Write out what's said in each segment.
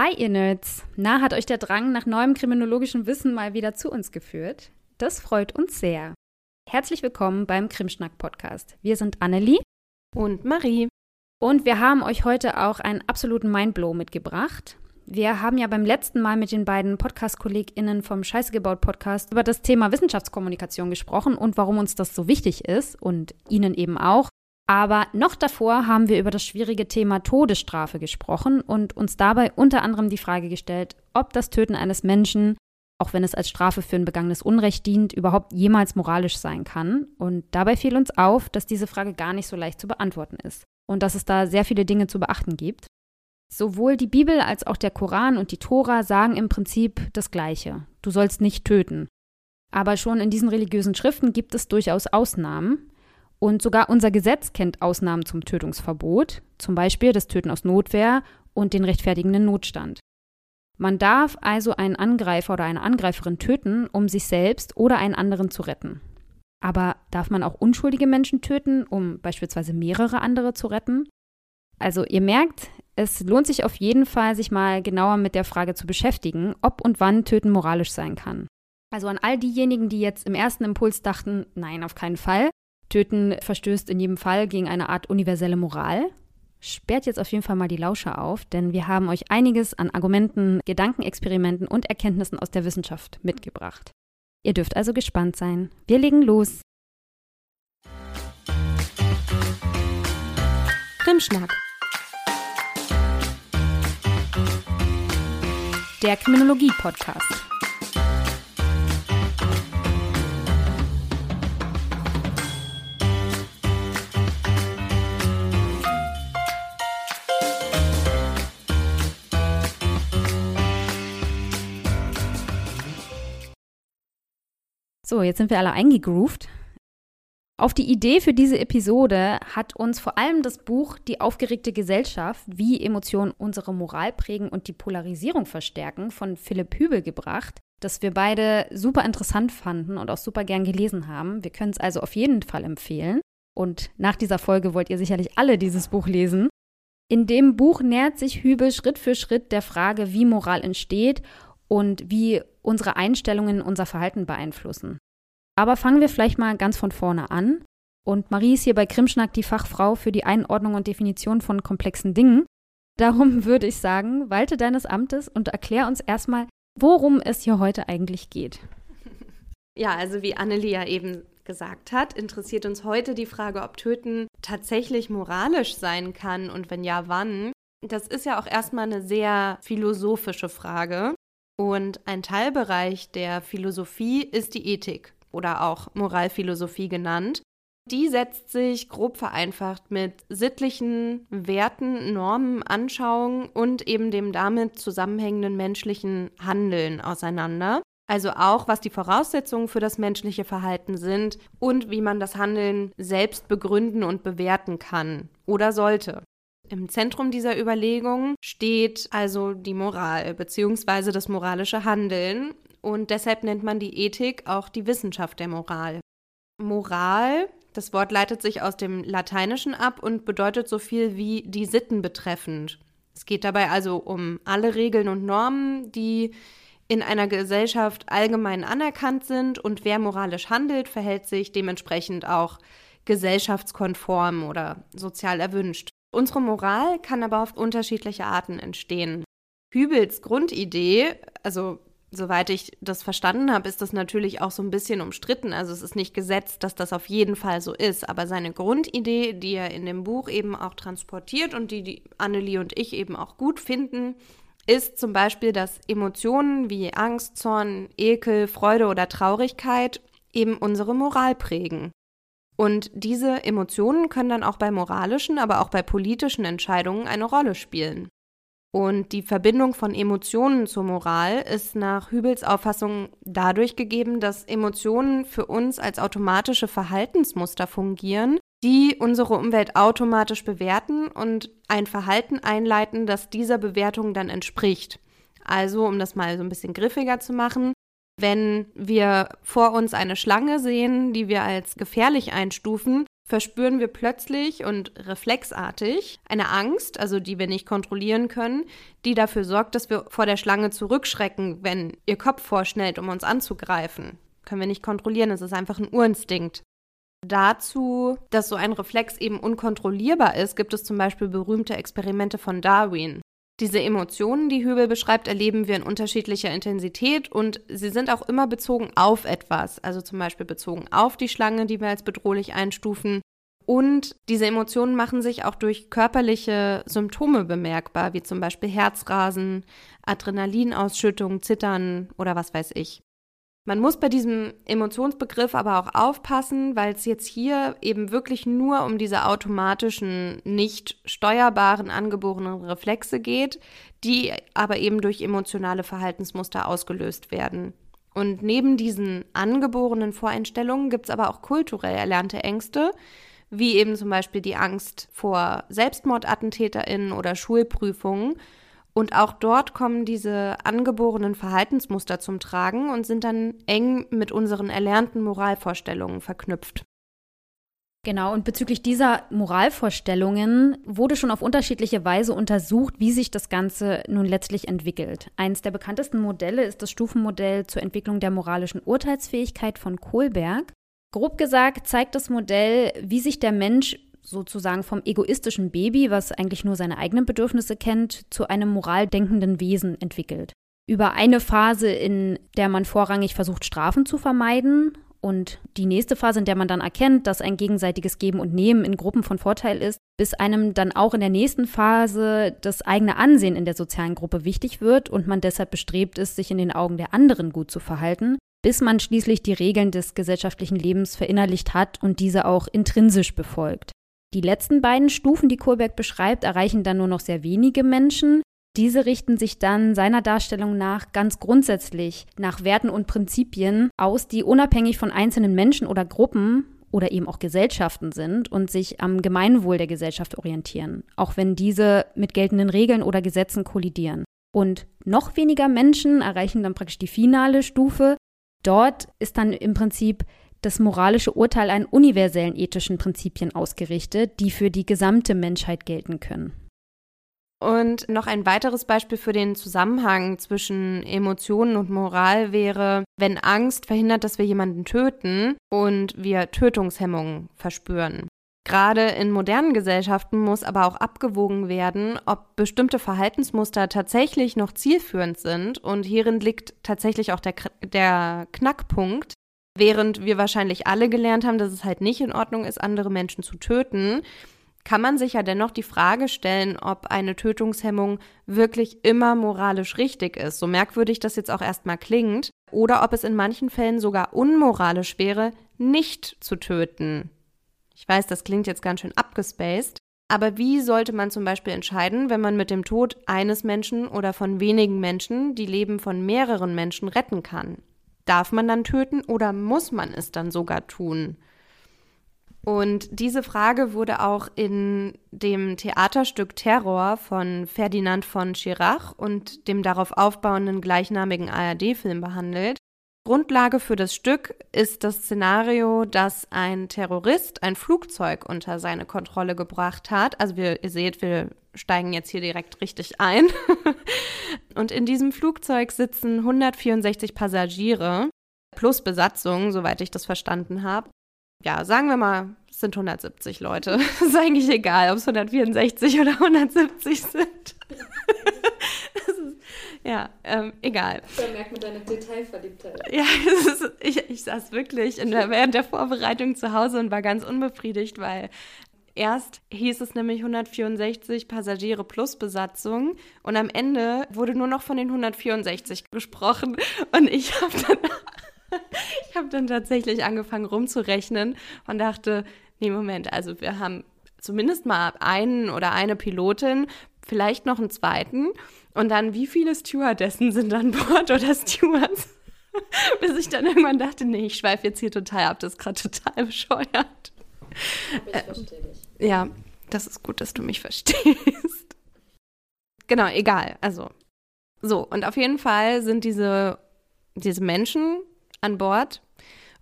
Hi ihr Nerds! Na, hat euch der Drang nach neuem kriminologischem Wissen mal wieder zu uns geführt? Das freut uns sehr. Herzlich willkommen beim Krimschnack-Podcast. Wir sind Annelie und Marie. Und wir haben euch heute auch einen absoluten Mindblow mitgebracht. Wir haben ja beim letzten Mal mit den beiden Podcast-KollegInnen vom Scheiße gebaut Podcast über das Thema Wissenschaftskommunikation gesprochen und warum uns das so wichtig ist und Ihnen eben auch. Aber noch davor haben wir über das schwierige Thema Todesstrafe gesprochen und uns dabei unter anderem die Frage gestellt, ob das Töten eines Menschen, auch wenn es als Strafe für ein begangenes Unrecht dient, überhaupt jemals moralisch sein kann. Und dabei fiel uns auf, dass diese Frage gar nicht so leicht zu beantworten ist und dass es da sehr viele Dinge zu beachten gibt. Sowohl die Bibel als auch der Koran und die Tora sagen im Prinzip das Gleiche. Du sollst nicht töten. Aber schon in diesen religiösen Schriften gibt es durchaus Ausnahmen. Und sogar unser Gesetz kennt Ausnahmen zum Tötungsverbot, zum Beispiel das Töten aus Notwehr und den rechtfertigenden Notstand. Man darf also einen Angreifer oder eine Angreiferin töten, um sich selbst oder einen anderen zu retten. Aber darf man auch unschuldige Menschen töten, um beispielsweise mehrere andere zu retten? Also ihr merkt, es lohnt sich auf jeden Fall, sich mal genauer mit der Frage zu beschäftigen, ob und wann Töten moralisch sein kann. Also an all diejenigen, die jetzt im ersten Impuls dachten, nein, auf keinen Fall, Töten verstößt in jedem Fall gegen eine Art universelle Moral. Sperrt jetzt auf jeden Fall mal die Lauscher auf, denn wir haben euch einiges an Argumenten, Gedankenexperimenten und Erkenntnissen aus der Wissenschaft mitgebracht. Ihr dürft also gespannt sein. Wir legen los. Krimschnack. Der Kriminologie-Podcast. So, jetzt sind wir alle eingegroovt. Auf die Idee für diese Episode hat uns vor allem das Buch Die aufgeregte Gesellschaft, wie Emotionen unsere Moral prägen und die Polarisierung verstärken von Philipp Hübel gebracht, das wir beide super interessant fanden und auch super gern gelesen haben. Wir können es also auf jeden Fall empfehlen. Und nach dieser Folge wollt ihr sicherlich alle dieses Buch lesen. In dem Buch nähert sich Hübel Schritt für Schritt der Frage, wie Moral entsteht und wie unsere Einstellungen unser Verhalten beeinflussen. Aber fangen wir vielleicht mal ganz von vorne an. Und Marie ist hier bei Krimschnack die Fachfrau für die Einordnung und Definition von komplexen Dingen. Darum würde ich sagen, walte deines Amtes und erklär uns erstmal, worum es hier heute eigentlich geht. Ja, also wie Annelie ja eben gesagt hat, interessiert uns heute die Frage, ob Töten tatsächlich moralisch sein kann und wenn ja, wann. Das ist ja auch erstmal eine sehr philosophische Frage. Und ein Teilbereich der Philosophie ist die Ethik oder auch Moralphilosophie genannt. Die setzt sich grob vereinfacht mit sittlichen Werten, Normen, Anschauungen und eben dem damit zusammenhängenden menschlichen Handeln auseinander. Also auch, was die Voraussetzungen für das menschliche Verhalten sind und wie man das Handeln selbst begründen und bewerten kann oder sollte. Im Zentrum dieser Überlegung steht also die Moral bzw. das moralische Handeln und deshalb nennt man die Ethik auch die Wissenschaft der Moral. Moral, das Wort leitet sich aus dem Lateinischen ab und bedeutet so viel wie die Sitten betreffend. Es geht dabei also um alle Regeln und Normen, die in einer Gesellschaft allgemein anerkannt sind und wer moralisch handelt, verhält sich dementsprechend auch gesellschaftskonform oder sozial erwünscht. Unsere Moral kann aber auf unterschiedliche Arten entstehen. Hübels Grundidee, also soweit ich das verstanden habe, ist das natürlich auch so ein bisschen umstritten. Also es ist nicht gesetzt, dass das auf jeden Fall so ist. Aber seine Grundidee, die er in dem Buch eben auch transportiert und die, die Annelie und ich eben auch gut finden, ist zum Beispiel, dass Emotionen wie Angst, Zorn, Ekel, Freude oder Traurigkeit eben unsere Moral prägen. Und diese Emotionen können dann auch bei moralischen, aber auch bei politischen Entscheidungen eine Rolle spielen. Und die Verbindung von Emotionen zur Moral ist nach Hübels Auffassung dadurch gegeben, dass Emotionen für uns als automatische Verhaltensmuster fungieren, die unsere Umwelt automatisch bewerten und ein Verhalten einleiten, das dieser Bewertung dann entspricht. Also, um das mal so ein bisschen griffiger zu machen, wenn wir vor uns eine Schlange sehen, die wir als gefährlich einstufen, verspüren wir plötzlich und reflexartig eine Angst, also die wir nicht kontrollieren können, die dafür sorgt, dass wir vor der Schlange zurückschrecken, wenn ihr Kopf vorschnellt, um uns anzugreifen. Können wir nicht kontrollieren, es ist einfach ein Urinstinkt. Dazu, dass so ein Reflex eben unkontrollierbar ist, gibt es zum Beispiel berühmte Experimente von Darwin. Diese Emotionen, die Hübel beschreibt, erleben wir in unterschiedlicher Intensität und sie sind auch immer bezogen auf etwas, also zum Beispiel bezogen auf die Schlange, die wir als bedrohlich einstufen. Und diese Emotionen machen sich auch durch körperliche Symptome bemerkbar, wie zum Beispiel Herzrasen, Adrenalinausschüttung, Zittern oder was weiß ich. Man muss bei diesem Emotionsbegriff aber auch aufpassen, weil es jetzt hier eben wirklich nur um diese automatischen, nicht steuerbaren, angeborenen Reflexe geht, die aber eben durch emotionale Verhaltensmuster ausgelöst werden. Und neben diesen angeborenen Voreinstellungen gibt es aber auch kulturell erlernte Ängste, wie eben zum Beispiel die Angst vor SelbstmordattentäterInnen oder Schulprüfungen, und auch dort kommen diese angeborenen Verhaltensmuster zum Tragen und sind dann eng mit unseren erlernten Moralvorstellungen verknüpft. Genau, und bezüglich dieser Moralvorstellungen wurde schon auf unterschiedliche Weise untersucht, wie sich das Ganze nun letztlich entwickelt. Eines der bekanntesten Modelle ist das Stufenmodell zur Entwicklung der moralischen Urteilsfähigkeit von Kohlberg. Grob gesagt zeigt das Modell, wie sich der Mensch sozusagen vom egoistischen Baby, was eigentlich nur seine eigenen Bedürfnisse kennt, zu einem moraldenkenden Wesen entwickelt. Über eine Phase, in der man vorrangig versucht, Strafen zu vermeiden und die nächste Phase, in der man dann erkennt, dass ein gegenseitiges Geben und Nehmen in Gruppen von Vorteil ist, bis einem dann auch in der nächsten Phase das eigene Ansehen in der sozialen Gruppe wichtig wird und man deshalb bestrebt ist, sich in den Augen der anderen gut zu verhalten, bis man schließlich die Regeln des gesellschaftlichen Lebens verinnerlicht hat und diese auch intrinsisch befolgt. Die letzten beiden Stufen, die Kohlberg beschreibt, erreichen dann nur noch sehr wenige Menschen. Diese richten sich dann seiner Darstellung nach ganz grundsätzlich nach Werten und Prinzipien aus, die unabhängig von einzelnen Menschen oder Gruppen oder eben auch Gesellschaften sind und sich am Gemeinwohl der Gesellschaft orientieren, auch wenn diese mit geltenden Regeln oder Gesetzen kollidieren. Und noch weniger Menschen erreichen dann praktisch die finale Stufe. Dort ist dann im Prinzip das moralische Urteil an universellen ethischen Prinzipien ausgerichtet, die für die gesamte Menschheit gelten können. Und noch ein weiteres Beispiel für den Zusammenhang zwischen Emotionen und Moral wäre, wenn Angst verhindert, dass wir jemanden töten und wir Tötungshemmungen verspüren. Gerade in modernen Gesellschaften muss aber auch abgewogen werden, ob bestimmte Verhaltensmuster tatsächlich noch zielführend sind. Und hierin liegt tatsächlich auch der, der Knackpunkt, Während wir wahrscheinlich alle gelernt haben, dass es halt nicht in Ordnung ist, andere Menschen zu töten, kann man sich ja dennoch die Frage stellen, ob eine Tötungshemmung wirklich immer moralisch richtig ist, so merkwürdig das jetzt auch erstmal klingt, oder ob es in manchen Fällen sogar unmoralisch wäre, nicht zu töten. Ich weiß, das klingt jetzt ganz schön abgespaced, aber wie sollte man zum Beispiel entscheiden, wenn man mit dem Tod eines Menschen oder von wenigen Menschen die Leben von mehreren Menschen retten kann? Darf man dann töten oder muss man es dann sogar tun? Und diese Frage wurde auch in dem Theaterstück Terror von Ferdinand von Schirach und dem darauf aufbauenden gleichnamigen ARD-Film behandelt. Grundlage für das Stück ist das Szenario, dass ein Terrorist ein Flugzeug unter seine Kontrolle gebracht hat. Also wir, ihr seht, wir steigen jetzt hier direkt richtig ein. Und in diesem Flugzeug sitzen 164 Passagiere plus Besatzung, soweit ich das verstanden habe. Ja, sagen wir mal, es sind 170 Leute. ist eigentlich egal, ob es 164 oder 170 sind. ja, ähm, egal. Da merkt man deine Detailverliebtheit. Ja, ist, ich, ich saß wirklich der, während der Vorbereitung zu Hause und war ganz unbefriedigt, weil Erst hieß es nämlich 164 Passagiere plus Besatzung und am Ende wurde nur noch von den 164 gesprochen und ich habe dann, hab dann tatsächlich angefangen rumzurechnen und dachte, nee, Moment, also wir haben zumindest mal einen oder eine Pilotin, vielleicht noch einen zweiten und dann wie viele Stewardessen sind an Bord oder Stewards? Bis ich dann irgendwann dachte, nee, ich schweife jetzt hier total ab, das ist gerade total bescheuert. Ich verstehe dich. Ja, das ist gut, dass du mich verstehst. genau, egal. Also, so, und auf jeden Fall sind diese, diese Menschen an Bord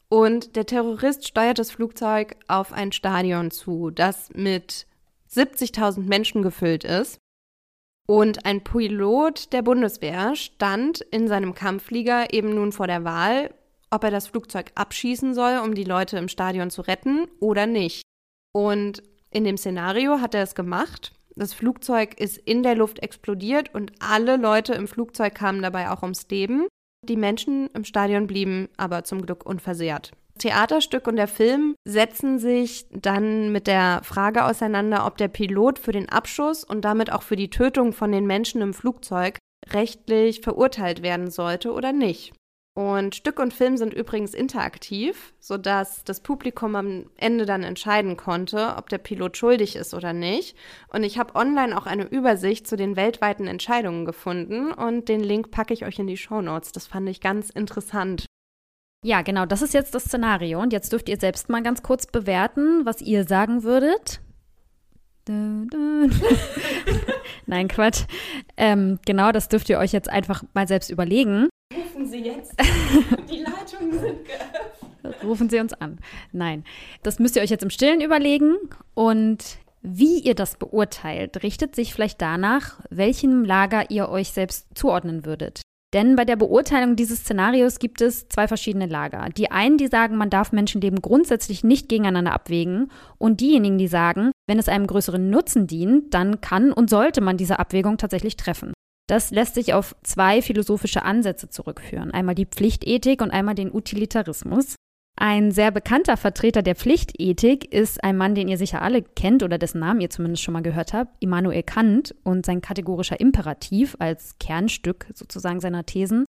Und der Terrorist steuert das Flugzeug auf ein Stadion zu, das mit 70.000 Menschen gefüllt ist. Und ein Pilot der Bundeswehr stand in seinem Kampfflieger eben nun vor der Wahl, ob er das Flugzeug abschießen soll, um die Leute im Stadion zu retten oder nicht. Und in dem Szenario hat er es gemacht. Das Flugzeug ist in der Luft explodiert und alle Leute im Flugzeug kamen dabei auch ums Leben. Die Menschen im Stadion blieben aber zum Glück unversehrt. Das Theaterstück und der Film setzen sich dann mit der Frage auseinander, ob der Pilot für den Abschuss und damit auch für die Tötung von den Menschen im Flugzeug rechtlich verurteilt werden sollte oder nicht. Und Stück und Film sind übrigens interaktiv, sodass das Publikum am Ende dann entscheiden konnte, ob der Pilot schuldig ist oder nicht. Und ich habe online auch eine Übersicht zu den weltweiten Entscheidungen gefunden und den Link packe ich euch in die Show Notes. Das fand ich ganz interessant. Ja, genau, das ist jetzt das Szenario. Und jetzt dürft ihr selbst mal ganz kurz bewerten, was ihr sagen würdet. Nein, Quatsch. Ähm, genau, das dürft ihr euch jetzt einfach mal selbst überlegen. Rufen Sie jetzt. Die Leitungen sind geöffnet. Rufen Sie uns an. Nein, das müsst ihr euch jetzt im Stillen überlegen. Und wie ihr das beurteilt, richtet sich vielleicht danach, welchem Lager ihr euch selbst zuordnen würdet. Denn bei der Beurteilung dieses Szenarios gibt es zwei verschiedene Lager. Die einen, die sagen, man darf Menschenleben grundsätzlich nicht gegeneinander abwägen. Und diejenigen, die sagen, wenn es einem größeren Nutzen dient, dann kann und sollte man diese Abwägung tatsächlich treffen. Das lässt sich auf zwei philosophische Ansätze zurückführen. Einmal die Pflichtethik und einmal den Utilitarismus. Ein sehr bekannter Vertreter der Pflichtethik ist ein Mann, den ihr sicher alle kennt oder dessen Namen ihr zumindest schon mal gehört habt, Immanuel Kant und sein kategorischer Imperativ als Kernstück sozusagen seiner Thesen.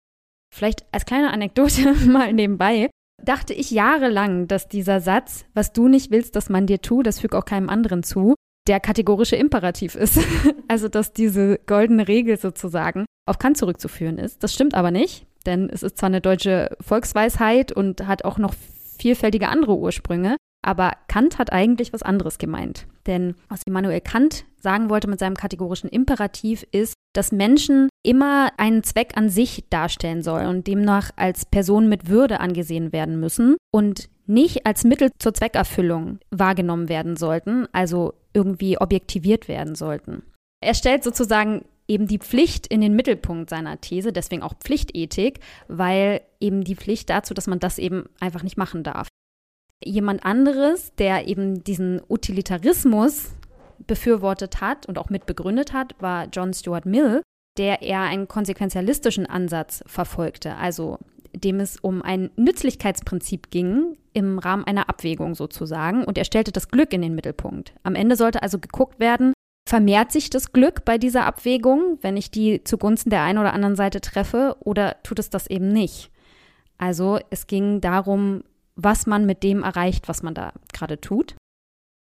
Vielleicht als kleine Anekdote mal nebenbei, dachte ich jahrelang, dass dieser Satz, was du nicht willst, dass man dir tut, das fügt auch keinem anderen zu, der kategorische Imperativ ist. also, dass diese goldene Regel sozusagen auf Kant zurückzuführen ist. Das stimmt aber nicht, denn es ist zwar eine deutsche Volksweisheit und hat auch noch vielfältige andere Ursprünge, aber Kant hat eigentlich was anderes gemeint. Denn was Immanuel Kant sagen wollte mit seinem kategorischen Imperativ ist, dass Menschen immer einen Zweck an sich darstellen sollen und demnach als Person mit Würde angesehen werden müssen und nicht als Mittel zur Zweckerfüllung wahrgenommen werden sollten, also irgendwie objektiviert werden sollten. Er stellt sozusagen eben die Pflicht in den Mittelpunkt seiner These, deswegen auch Pflichtethik, weil eben die Pflicht dazu, dass man das eben einfach nicht machen darf. Jemand anderes, der eben diesen Utilitarismus befürwortet hat und auch mit begründet hat, war John Stuart Mill, der eher einen konsequenzialistischen Ansatz verfolgte, also dem es um ein Nützlichkeitsprinzip ging, im Rahmen einer Abwägung sozusagen. Und er stellte das Glück in den Mittelpunkt. Am Ende sollte also geguckt werden, vermehrt sich das Glück bei dieser Abwägung, wenn ich die zugunsten der einen oder anderen Seite treffe, oder tut es das eben nicht? Also es ging darum, was man mit dem erreicht, was man da gerade tut.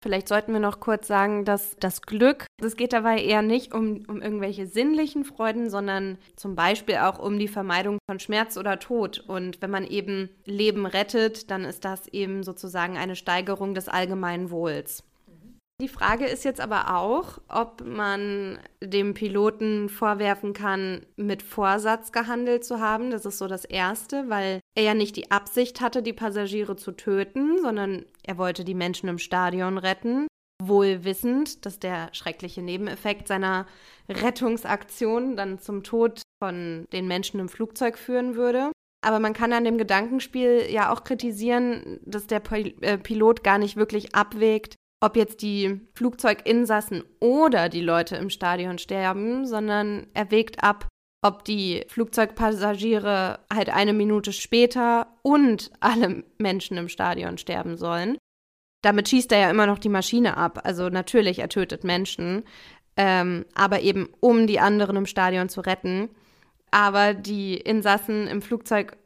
Vielleicht sollten wir noch kurz sagen, dass das Glück, es geht dabei eher nicht um, um irgendwelche sinnlichen Freuden, sondern zum Beispiel auch um die Vermeidung von Schmerz oder Tod. Und wenn man eben Leben rettet, dann ist das eben sozusagen eine Steigerung des allgemeinen Wohls. Die Frage ist jetzt aber auch, ob man dem Piloten vorwerfen kann, mit Vorsatz gehandelt zu haben. Das ist so das Erste, weil er ja nicht die Absicht hatte, die Passagiere zu töten, sondern er wollte die Menschen im Stadion retten, wohl wissend, dass der schreckliche Nebeneffekt seiner Rettungsaktion dann zum Tod von den Menschen im Flugzeug führen würde. Aber man kann an dem Gedankenspiel ja auch kritisieren, dass der äh, Pilot gar nicht wirklich abwägt, ob jetzt die Flugzeuginsassen oder die Leute im Stadion sterben, sondern er wägt ab, ob die Flugzeugpassagiere halt eine Minute später und alle Menschen im Stadion sterben sollen. Damit schießt er ja immer noch die Maschine ab. Also natürlich, er tötet Menschen, ähm, aber eben um die anderen im Stadion zu retten. Aber die Insassen im Flugzeug,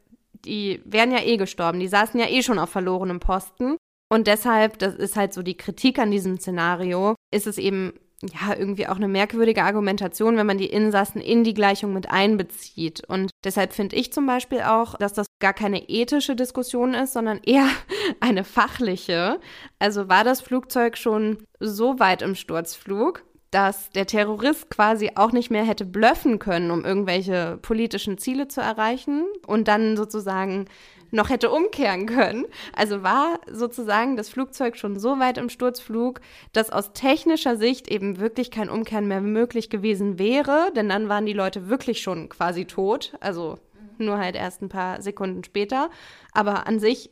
die wären ja eh gestorben. Die saßen ja eh schon auf verlorenem Posten. Und deshalb, das ist halt so die Kritik an diesem Szenario, ist es eben ja irgendwie auch eine merkwürdige Argumentation, wenn man die Insassen in die Gleichung mit einbezieht. Und deshalb finde ich zum Beispiel auch, dass das gar keine ethische Diskussion ist, sondern eher eine fachliche. Also war das Flugzeug schon so weit im Sturzflug, dass der Terrorist quasi auch nicht mehr hätte blöffen können, um irgendwelche politischen Ziele zu erreichen und dann sozusagen noch hätte umkehren können. Also war sozusagen das Flugzeug schon so weit im Sturzflug, dass aus technischer Sicht eben wirklich kein Umkehren mehr möglich gewesen wäre, denn dann waren die Leute wirklich schon quasi tot, also nur halt erst ein paar Sekunden später. Aber an sich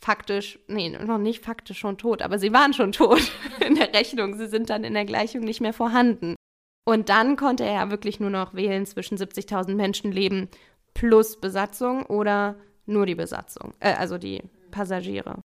faktisch, nee, noch nicht faktisch schon tot, aber sie waren schon tot in der Rechnung. Sie sind dann in der Gleichung nicht mehr vorhanden. Und dann konnte er ja wirklich nur noch wählen zwischen 70.000 Menschenleben plus Besatzung oder nur die Besatzung, äh, also die Passagiere.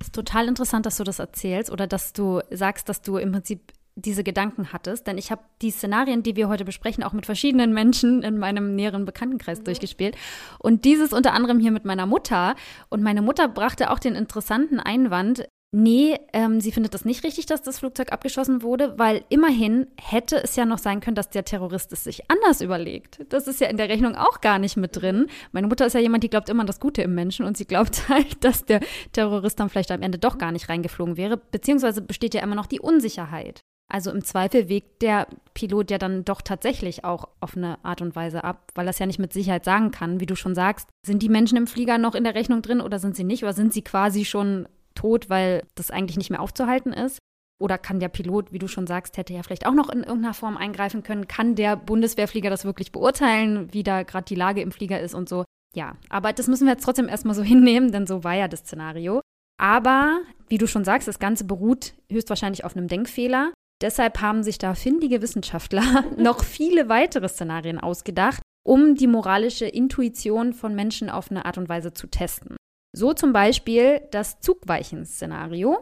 Es ist total interessant, dass du das erzählst oder dass du sagst, dass du im Prinzip diese Gedanken hattest, denn ich habe die Szenarien, die wir heute besprechen, auch mit verschiedenen Menschen in meinem näheren Bekanntenkreis mhm. durchgespielt und dieses unter anderem hier mit meiner Mutter und meine Mutter brachte auch den interessanten Einwand, Nee, ähm, sie findet das nicht richtig, dass das Flugzeug abgeschossen wurde, weil immerhin hätte es ja noch sein können, dass der Terrorist es sich anders überlegt. Das ist ja in der Rechnung auch gar nicht mit drin. Meine Mutter ist ja jemand, die glaubt immer an das Gute im Menschen und sie glaubt halt, dass der Terrorist dann vielleicht am Ende doch gar nicht reingeflogen wäre, beziehungsweise besteht ja immer noch die Unsicherheit. Also im Zweifel wägt der Pilot ja dann doch tatsächlich auch auf eine Art und Weise ab, weil es ja nicht mit Sicherheit sagen kann, wie du schon sagst. Sind die Menschen im Flieger noch in der Rechnung drin oder sind sie nicht? Oder sind sie quasi schon tot, weil das eigentlich nicht mehr aufzuhalten ist? Oder kann der Pilot, wie du schon sagst, hätte ja vielleicht auch noch in irgendeiner Form eingreifen können? Kann der Bundeswehrflieger das wirklich beurteilen, wie da gerade die Lage im Flieger ist und so? Ja, aber das müssen wir jetzt trotzdem erstmal so hinnehmen, denn so war ja das Szenario. Aber, wie du schon sagst, das Ganze beruht höchstwahrscheinlich auf einem Denkfehler. Deshalb haben sich da findige Wissenschaftler noch viele weitere Szenarien ausgedacht, um die moralische Intuition von Menschen auf eine Art und Weise zu testen. So zum Beispiel das Zugweichen-Szenario.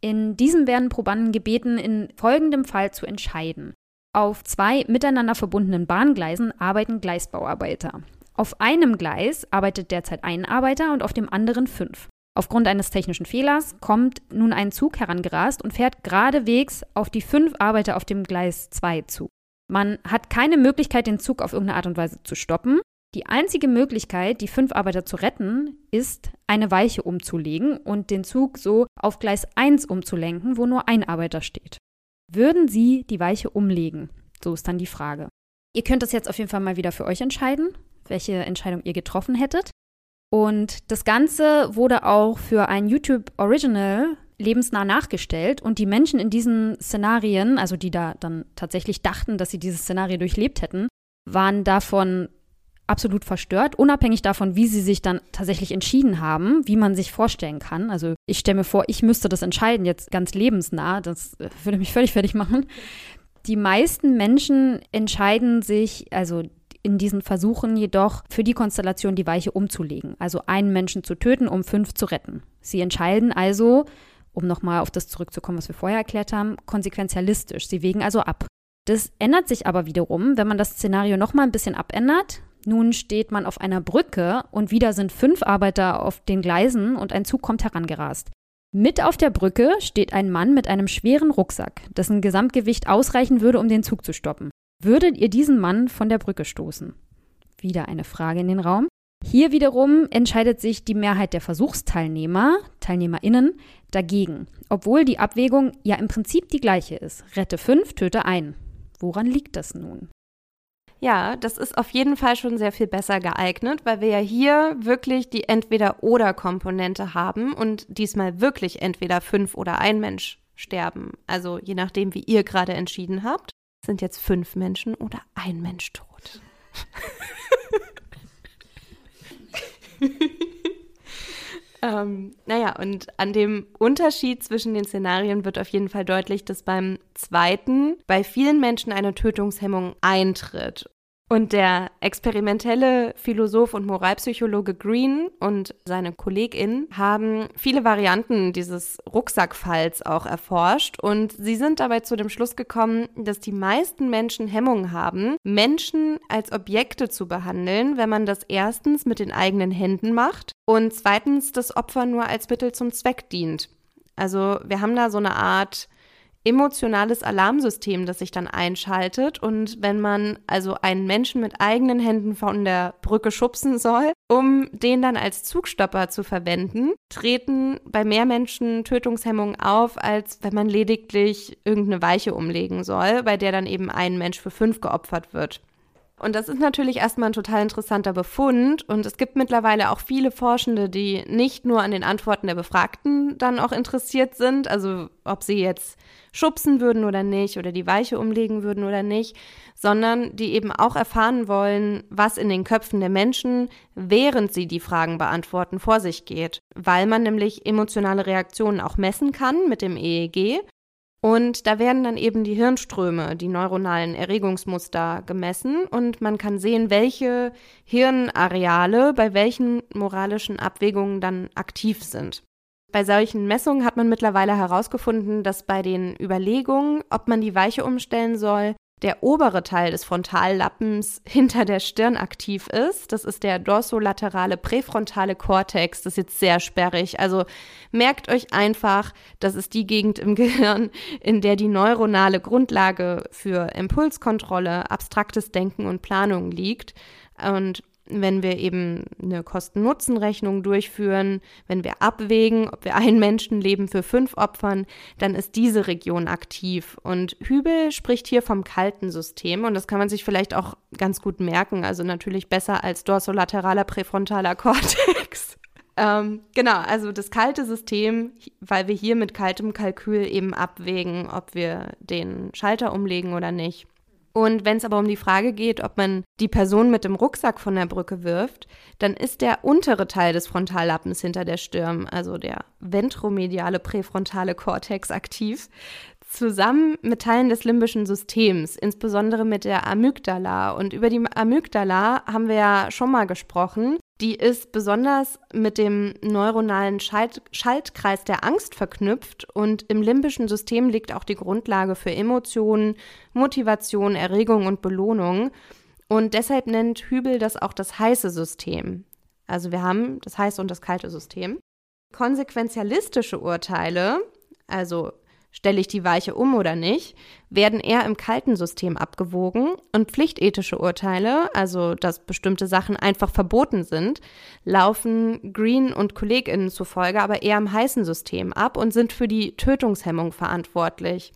In diesem werden Probanden gebeten, in folgendem Fall zu entscheiden. Auf zwei miteinander verbundenen Bahngleisen arbeiten Gleisbauarbeiter. Auf einem Gleis arbeitet derzeit ein Arbeiter und auf dem anderen fünf. Aufgrund eines technischen Fehlers kommt nun ein Zug herangerast und fährt geradewegs auf die fünf Arbeiter auf dem Gleis 2 zu. Man hat keine Möglichkeit, den Zug auf irgendeine Art und Weise zu stoppen. Die einzige Möglichkeit, die fünf Arbeiter zu retten, ist, eine Weiche umzulegen und den Zug so auf Gleis 1 umzulenken, wo nur ein Arbeiter steht. Würden Sie die Weiche umlegen? So ist dann die Frage. Ihr könnt das jetzt auf jeden Fall mal wieder für euch entscheiden, welche Entscheidung ihr getroffen hättet. Und das Ganze wurde auch für ein YouTube Original lebensnah nachgestellt und die Menschen in diesen Szenarien, also die da dann tatsächlich dachten, dass sie dieses Szenario durchlebt hätten, waren davon absolut verstört, unabhängig davon, wie sie sich dann tatsächlich entschieden haben, wie man sich vorstellen kann. Also ich stelle mir vor, ich müsste das entscheiden, jetzt ganz lebensnah, das äh, würde mich völlig fertig machen. Die meisten Menschen entscheiden sich, also in diesen Versuchen jedoch für die Konstellation die Weiche umzulegen, also einen Menschen zu töten, um fünf zu retten. Sie entscheiden also, um nochmal auf das zurückzukommen, was wir vorher erklärt haben, konsequenzialistisch. Sie wägen also ab. Das ändert sich aber wiederum, wenn man das Szenario nochmal ein bisschen abändert. Nun steht man auf einer Brücke und wieder sind fünf Arbeiter auf den Gleisen und ein Zug kommt herangerast. Mit auf der Brücke steht ein Mann mit einem schweren Rucksack, dessen Gesamtgewicht ausreichen würde, um den Zug zu stoppen. Würdet ihr diesen Mann von der Brücke stoßen? Wieder eine Frage in den Raum. Hier wiederum entscheidet sich die Mehrheit der Versuchsteilnehmer, Teilnehmerinnen, dagegen, obwohl die Abwägung ja im Prinzip die gleiche ist. Rette fünf, töte ein. Woran liegt das nun? Ja, das ist auf jeden Fall schon sehr viel besser geeignet, weil wir ja hier wirklich die Entweder-Oder-Komponente haben und diesmal wirklich entweder fünf oder ein Mensch sterben. Also je nachdem, wie ihr gerade entschieden habt sind jetzt fünf Menschen oder ein Mensch tot. ähm, naja, und an dem Unterschied zwischen den Szenarien wird auf jeden Fall deutlich, dass beim zweiten bei vielen Menschen eine Tötungshemmung eintritt. Und der experimentelle Philosoph und Moralpsychologe Green und seine Kollegin haben viele Varianten dieses Rucksackfalls auch erforscht und sie sind dabei zu dem Schluss gekommen, dass die meisten Menschen Hemmungen haben, Menschen als Objekte zu behandeln, wenn man das erstens mit den eigenen Händen macht und zweitens das Opfer nur als Mittel zum Zweck dient. Also wir haben da so eine Art emotionales Alarmsystem, das sich dann einschaltet. Und wenn man also einen Menschen mit eigenen Händen von der Brücke schubsen soll, um den dann als Zugstopper zu verwenden, treten bei mehr Menschen Tötungshemmungen auf, als wenn man lediglich irgendeine Weiche umlegen soll, bei der dann eben ein Mensch für fünf geopfert wird. Und das ist natürlich erstmal ein total interessanter Befund. Und es gibt mittlerweile auch viele Forschende, die nicht nur an den Antworten der Befragten dann auch interessiert sind, also ob sie jetzt schubsen würden oder nicht oder die Weiche umlegen würden oder nicht, sondern die eben auch erfahren wollen, was in den Köpfen der Menschen, während sie die Fragen beantworten, vor sich geht, weil man nämlich emotionale Reaktionen auch messen kann mit dem EEG und da werden dann eben die Hirnströme, die neuronalen Erregungsmuster gemessen und man kann sehen, welche Hirnareale bei welchen moralischen Abwägungen dann aktiv sind. Bei solchen Messungen hat man mittlerweile herausgefunden, dass bei den Überlegungen, ob man die Weiche umstellen soll, der obere Teil des Frontallappens hinter der Stirn aktiv ist. Das ist der dorsolaterale präfrontale Kortex. Das ist jetzt sehr sperrig. Also merkt euch einfach, das ist die Gegend im Gehirn, in der die neuronale Grundlage für Impulskontrolle, abstraktes Denken und Planung liegt. Und wenn wir eben eine Kosten-Nutzen-Rechnung durchführen, wenn wir abwägen, ob wir ein Menschenleben für fünf opfern, dann ist diese Region aktiv. Und Hübel spricht hier vom kalten System und das kann man sich vielleicht auch ganz gut merken. Also natürlich besser als dorsolateraler präfrontaler Kortex. ähm, genau, also das kalte System, weil wir hier mit kaltem Kalkül eben abwägen, ob wir den Schalter umlegen oder nicht. Und wenn es aber um die Frage geht, ob man die Person mit dem Rucksack von der Brücke wirft, dann ist der untere Teil des Frontallappens hinter der Stirn, also der ventromediale präfrontale Kortex, aktiv, zusammen mit Teilen des limbischen Systems, insbesondere mit der Amygdala. Und über die Amygdala haben wir ja schon mal gesprochen. Die ist besonders mit dem neuronalen Schalt Schaltkreis der Angst verknüpft und im limbischen System liegt auch die Grundlage für Emotionen, Motivation, Erregung und Belohnung. Und deshalb nennt Hübel das auch das heiße System. Also wir haben das heiße und das kalte System. Konsequenzialistische Urteile, also stelle ich die Weiche um oder nicht, werden eher im kalten System abgewogen und pflichtethische Urteile, also dass bestimmte Sachen einfach verboten sind, laufen Green und Kolleginnen zufolge aber eher im heißen System ab und sind für die Tötungshemmung verantwortlich.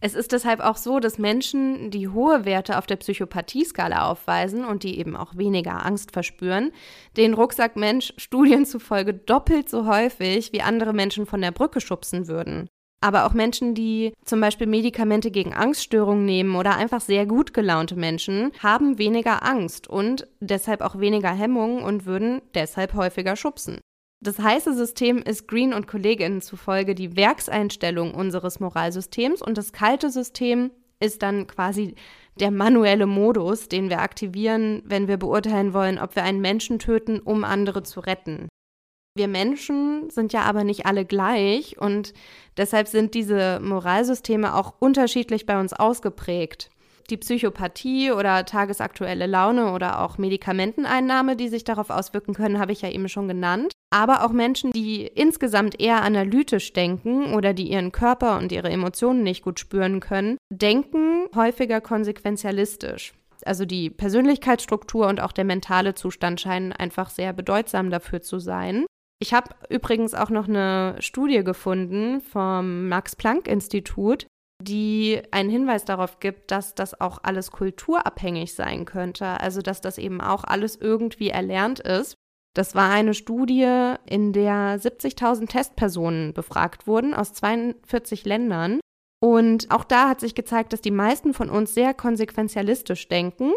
Es ist deshalb auch so, dass Menschen, die hohe Werte auf der Psychopathie-Skala aufweisen und die eben auch weniger Angst verspüren, den Rucksackmensch Studien zufolge doppelt so häufig wie andere Menschen von der Brücke schubsen würden. Aber auch Menschen, die zum Beispiel Medikamente gegen Angststörungen nehmen oder einfach sehr gut gelaunte Menschen, haben weniger Angst und deshalb auch weniger Hemmungen und würden deshalb häufiger schubsen. Das heiße System ist Green und Kolleginnen zufolge die Werkseinstellung unseres Moralsystems und das kalte System ist dann quasi der manuelle Modus, den wir aktivieren, wenn wir beurteilen wollen, ob wir einen Menschen töten, um andere zu retten. Wir Menschen sind ja aber nicht alle gleich und deshalb sind diese Moralsysteme auch unterschiedlich bei uns ausgeprägt. Die Psychopathie oder tagesaktuelle Laune oder auch Medikamenteneinnahme, die sich darauf auswirken können, habe ich ja eben schon genannt. Aber auch Menschen, die insgesamt eher analytisch denken oder die ihren Körper und ihre Emotionen nicht gut spüren können, denken häufiger konsequenzialistisch. Also die Persönlichkeitsstruktur und auch der mentale Zustand scheinen einfach sehr bedeutsam dafür zu sein. Ich habe übrigens auch noch eine Studie gefunden vom Max-Planck-Institut, die einen Hinweis darauf gibt, dass das auch alles kulturabhängig sein könnte. Also dass das eben auch alles irgendwie erlernt ist. Das war eine Studie, in der 70.000 Testpersonen befragt wurden aus 42 Ländern. Und auch da hat sich gezeigt, dass die meisten von uns sehr konsequenzialistisch denken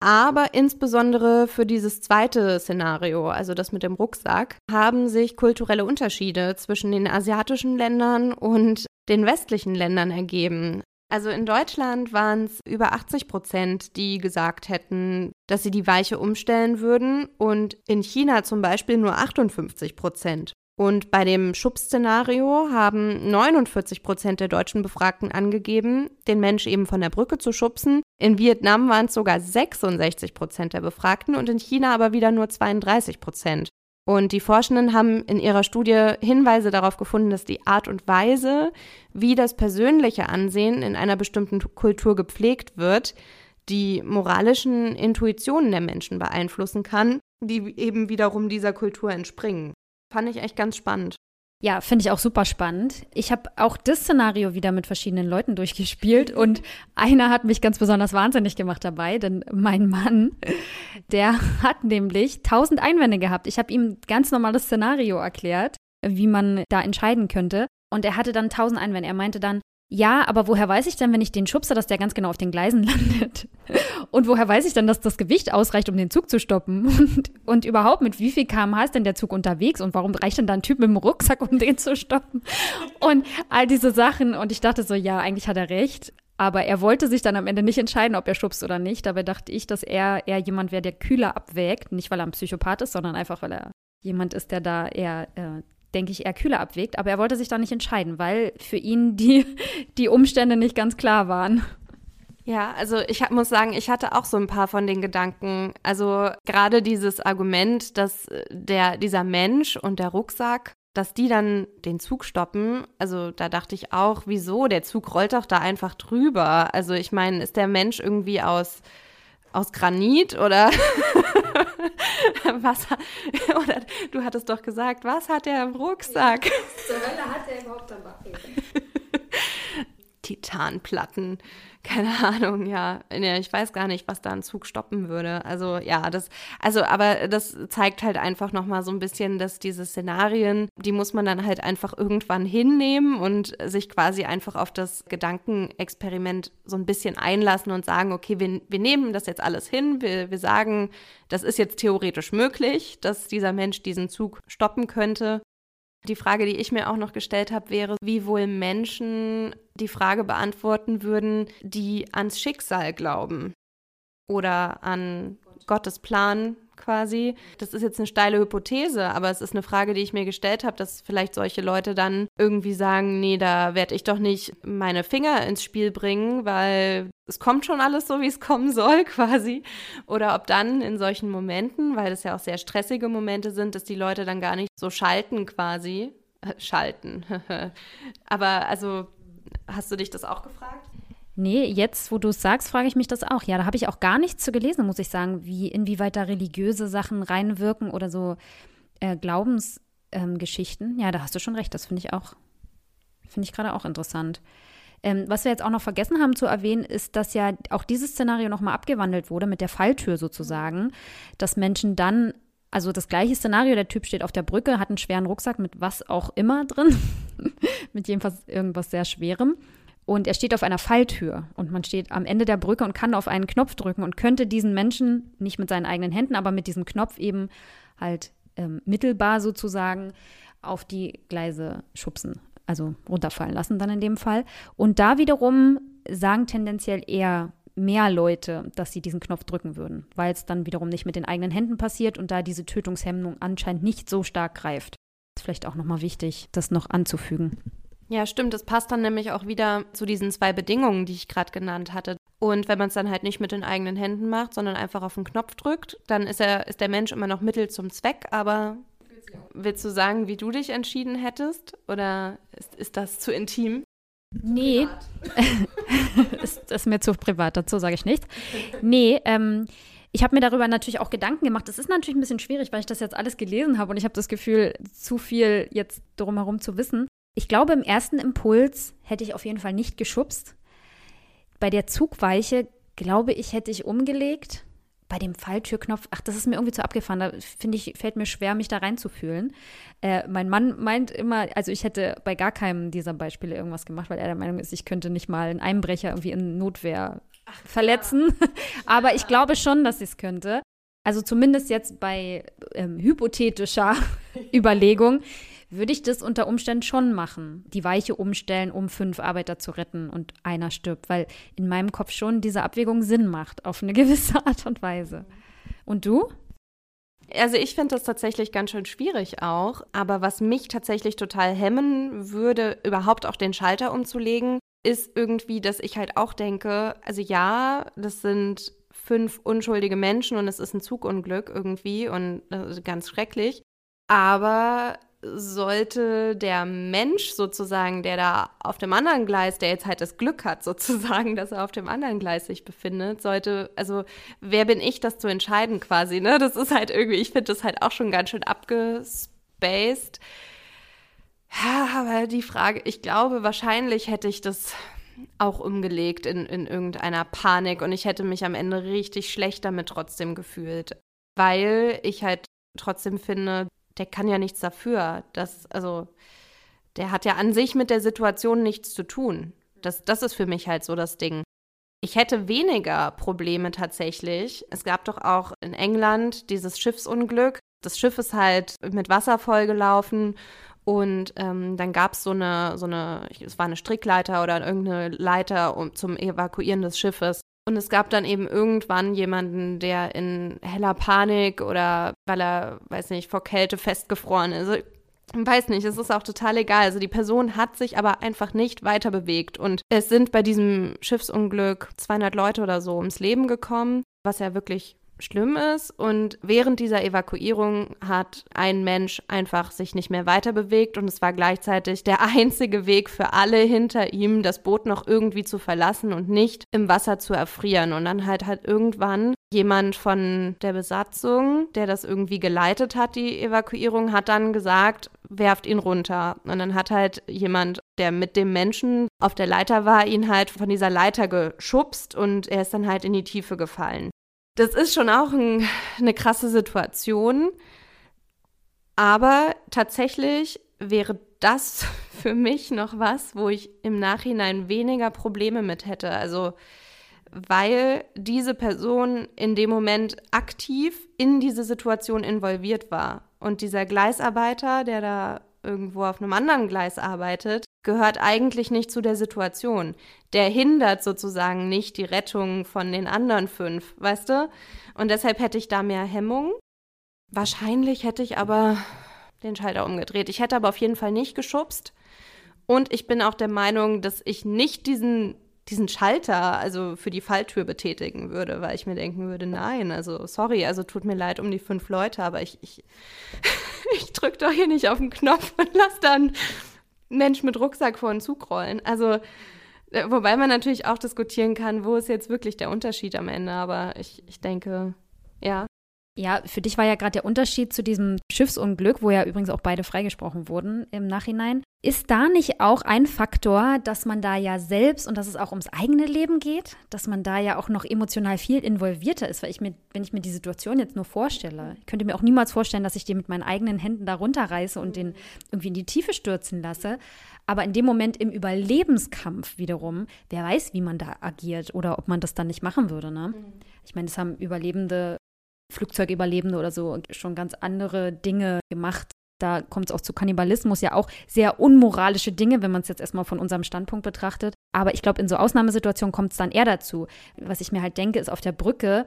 aber insbesondere für dieses zweite Szenario, also das mit dem Rucksack, haben sich kulturelle Unterschiede zwischen den asiatischen Ländern und den westlichen Ländern ergeben. Also in Deutschland waren es über 80 Prozent, die gesagt hätten, dass sie die Weiche umstellen würden und in China zum Beispiel nur 58 Prozent. Und bei dem Schubszenario haben 49 Prozent der deutschen Befragten angegeben, den Mensch eben von der Brücke zu schubsen. In Vietnam waren es sogar 66 Prozent der Befragten und in China aber wieder nur 32 Prozent. Und die Forschenden haben in ihrer Studie Hinweise darauf gefunden, dass die Art und Weise, wie das persönliche Ansehen in einer bestimmten Kultur gepflegt wird, die moralischen Intuitionen der Menschen beeinflussen kann, die eben wiederum dieser Kultur entspringen. Fand ich echt ganz spannend. Ja, finde ich auch super spannend. Ich habe auch das Szenario wieder mit verschiedenen Leuten durchgespielt und einer hat mich ganz besonders wahnsinnig gemacht dabei, denn mein Mann, der hat nämlich tausend Einwände gehabt. Ich habe ihm ganz normales Szenario erklärt, wie man da entscheiden könnte und er hatte dann tausend Einwände. Er meinte dann, ja, aber woher weiß ich denn, wenn ich den schubse, dass der ganz genau auf den Gleisen landet? Und woher weiß ich denn, dass das Gewicht ausreicht, um den Zug zu stoppen? Und, und überhaupt, mit wie viel kmh ist denn der Zug unterwegs? Und warum reicht denn da ein Typ mit dem Rucksack, um den zu stoppen? Und all diese Sachen. Und ich dachte so, ja, eigentlich hat er recht. Aber er wollte sich dann am Ende nicht entscheiden, ob er schubst oder nicht. Dabei dachte ich, dass er eher jemand wäre, der kühler abwägt. Nicht, weil er ein Psychopath ist, sondern einfach, weil er jemand ist, der da eher äh, denke ich, eher kühler abwägt. Aber er wollte sich da nicht entscheiden, weil für ihn die, die Umstände nicht ganz klar waren. Ja, also ich hab, muss sagen, ich hatte auch so ein paar von den Gedanken. Also gerade dieses Argument, dass der, dieser Mensch und der Rucksack, dass die dann den Zug stoppen, also da dachte ich auch, wieso? Der Zug rollt doch da einfach drüber. Also ich meine, ist der Mensch irgendwie aus, aus Granit oder was, oder du hattest doch gesagt, was hat er im Rucksack? Zur Hölle hat er überhaupt am Waffen? Titanplatten keine Ahnung, ja. Ich weiß gar nicht, was da ein Zug stoppen würde. Also ja, das, also, aber das zeigt halt einfach nochmal so ein bisschen, dass diese Szenarien, die muss man dann halt einfach irgendwann hinnehmen und sich quasi einfach auf das Gedankenexperiment so ein bisschen einlassen und sagen, okay, wir, wir nehmen das jetzt alles hin, wir, wir sagen, das ist jetzt theoretisch möglich, dass dieser Mensch diesen Zug stoppen könnte. Die Frage, die ich mir auch noch gestellt habe, wäre, wie wohl Menschen die Frage beantworten würden, die ans Schicksal glauben oder an Gottes Plan quasi. Das ist jetzt eine steile Hypothese, aber es ist eine Frage, die ich mir gestellt habe, dass vielleicht solche Leute dann irgendwie sagen, nee, da werde ich doch nicht meine Finger ins Spiel bringen, weil es kommt schon alles so, wie es kommen soll quasi. Oder ob dann in solchen Momenten, weil es ja auch sehr stressige Momente sind, dass die Leute dann gar nicht so schalten quasi. Äh, schalten. aber also, hast du dich das auch gefragt? Nee, jetzt, wo du es sagst, frage ich mich das auch. Ja, da habe ich auch gar nichts zu gelesen, muss ich sagen, wie inwieweit da religiöse Sachen reinwirken oder so äh, Glaubensgeschichten. Ähm, ja, da hast du schon recht. Das finde ich auch, finde ich gerade auch interessant. Ähm, was wir jetzt auch noch vergessen haben zu erwähnen, ist, dass ja auch dieses Szenario nochmal abgewandelt wurde mit der Falltür sozusagen, dass Menschen dann also das gleiche Szenario, der Typ steht auf der Brücke, hat einen schweren Rucksack mit was auch immer drin, mit jedenfalls irgendwas sehr Schwerem. Und er steht auf einer Falltür und man steht am Ende der Brücke und kann auf einen Knopf drücken und könnte diesen Menschen nicht mit seinen eigenen Händen, aber mit diesem Knopf eben halt ähm, mittelbar sozusagen auf die Gleise schubsen, also runterfallen lassen dann in dem Fall. Und da wiederum sagen tendenziell eher mehr Leute, dass sie diesen Knopf drücken würden, weil es dann wiederum nicht mit den eigenen Händen passiert und da diese Tötungshemmung anscheinend nicht so stark greift. Ist vielleicht auch nochmal wichtig, das noch anzufügen. Ja, stimmt. Das passt dann nämlich auch wieder zu diesen zwei Bedingungen, die ich gerade genannt hatte. Und wenn man es dann halt nicht mit den eigenen Händen macht, sondern einfach auf den Knopf drückt, dann ist, er, ist der Mensch immer noch Mittel zum Zweck. Aber willst du sagen, wie du dich entschieden hättest? Oder ist, ist das zu intim? Nee, ist, ist mir zu privat, dazu sage ich nichts. Nee, ähm, ich habe mir darüber natürlich auch Gedanken gemacht. Das ist natürlich ein bisschen schwierig, weil ich das jetzt alles gelesen habe und ich habe das Gefühl, zu viel jetzt drumherum zu wissen. Ich glaube, im ersten Impuls hätte ich auf jeden Fall nicht geschubst. Bei der Zugweiche, glaube ich, hätte ich umgelegt. Bei dem Falltürknopf, ach, das ist mir irgendwie zu abgefahren. Da finde ich, fällt mir schwer, mich da reinzufühlen. Äh, mein Mann meint immer, also ich hätte bei gar keinem dieser Beispiele irgendwas gemacht, weil er der Meinung ist, ich könnte nicht mal einen Einbrecher irgendwie in Notwehr ach, verletzen. Aber ich glaube schon, dass ich es könnte. Also zumindest jetzt bei ähm, hypothetischer Überlegung würde ich das unter Umständen schon machen. Die Weiche umstellen, um fünf Arbeiter zu retten und einer stirbt, weil in meinem Kopf schon diese Abwägung Sinn macht, auf eine gewisse Art und Weise. Und du? Also ich finde das tatsächlich ganz schön schwierig auch, aber was mich tatsächlich total hemmen würde, überhaupt auch den Schalter umzulegen, ist irgendwie, dass ich halt auch denke, also ja, das sind fünf unschuldige Menschen und es ist ein Zugunglück irgendwie und ganz schrecklich. Aber sollte der Mensch sozusagen, der da auf dem anderen Gleis, der jetzt halt das Glück hat sozusagen, dass er auf dem anderen Gleis sich befindet, sollte, also wer bin ich, das zu entscheiden quasi, ne? Das ist halt irgendwie, ich finde das halt auch schon ganz schön abgespaced. Ja, aber die Frage, ich glaube, wahrscheinlich hätte ich das auch umgelegt in, in irgendeiner Panik und ich hätte mich am Ende richtig schlecht damit trotzdem gefühlt, weil ich halt trotzdem finde, der kann ja nichts dafür, dass, also, der hat ja an sich mit der Situation nichts zu tun. Das, das ist für mich halt so das Ding. Ich hätte weniger Probleme tatsächlich. Es gab doch auch in England dieses Schiffsunglück. Das Schiff ist halt mit Wasser vollgelaufen und ähm, dann gab es so eine, so eine, es war eine Strickleiter oder irgendeine Leiter um, zum Evakuieren des Schiffes. Und es gab dann eben irgendwann jemanden, der in heller Panik oder weil er, weiß nicht, vor Kälte festgefroren ist. Weiß nicht, es ist auch total egal. Also die Person hat sich aber einfach nicht weiter bewegt. Und es sind bei diesem Schiffsunglück 200 Leute oder so ums Leben gekommen, was ja wirklich schlimm ist. Und während dieser Evakuierung hat ein Mensch einfach sich nicht mehr weiter bewegt und es war gleichzeitig der einzige Weg für alle hinter ihm, das Boot noch irgendwie zu verlassen und nicht im Wasser zu erfrieren. Und dann halt halt irgendwann jemand von der Besatzung, der das irgendwie geleitet hat, die Evakuierung, hat dann gesagt, werft ihn runter. Und dann hat halt jemand, der mit dem Menschen auf der Leiter war, ihn halt von dieser Leiter geschubst und er ist dann halt in die Tiefe gefallen. Das ist schon auch ein, eine krasse Situation. Aber tatsächlich wäre das für mich noch was, wo ich im Nachhinein weniger Probleme mit hätte. Also, weil diese Person in dem Moment aktiv in diese Situation involviert war. Und dieser Gleisarbeiter, der da irgendwo auf einem anderen Gleis arbeitet, gehört eigentlich nicht zu der Situation. Der hindert sozusagen nicht die Rettung von den anderen fünf, weißt du? Und deshalb hätte ich da mehr Hemmung. Wahrscheinlich hätte ich aber den Schalter umgedreht. Ich hätte aber auf jeden Fall nicht geschubst. Und ich bin auch der Meinung, dass ich nicht diesen, diesen Schalter, also für die Falltür betätigen würde, weil ich mir denken würde, nein, also sorry, also tut mir leid um die fünf Leute, aber ich, ich, ich drücke doch hier nicht auf den Knopf und lass dann Mensch mit Rucksack vor den Zug rollen. Also, äh, wobei man natürlich auch diskutieren kann, wo ist jetzt wirklich der Unterschied am Ende, aber ich, ich denke, ja. Ja, für dich war ja gerade der Unterschied zu diesem Schiffsunglück, wo ja übrigens auch beide freigesprochen wurden im Nachhinein. Ist da nicht auch ein Faktor, dass man da ja selbst und dass es auch ums eigene Leben geht, dass man da ja auch noch emotional viel involvierter ist? Weil ich mir, wenn ich mir die Situation jetzt nur vorstelle, ich könnte mir auch niemals vorstellen, dass ich den mit meinen eigenen Händen da runterreiße und den irgendwie in die Tiefe stürzen lasse. Aber in dem Moment im Überlebenskampf wiederum, wer weiß, wie man da agiert oder ob man das dann nicht machen würde. Ne? Mhm. Ich meine, das haben Überlebende Flugzeugüberlebende oder so schon ganz andere Dinge gemacht. Da kommt es auch zu Kannibalismus, ja auch sehr unmoralische Dinge, wenn man es jetzt erstmal von unserem Standpunkt betrachtet. Aber ich glaube, in so Ausnahmesituationen kommt es dann eher dazu. Was ich mir halt denke, ist auf der Brücke,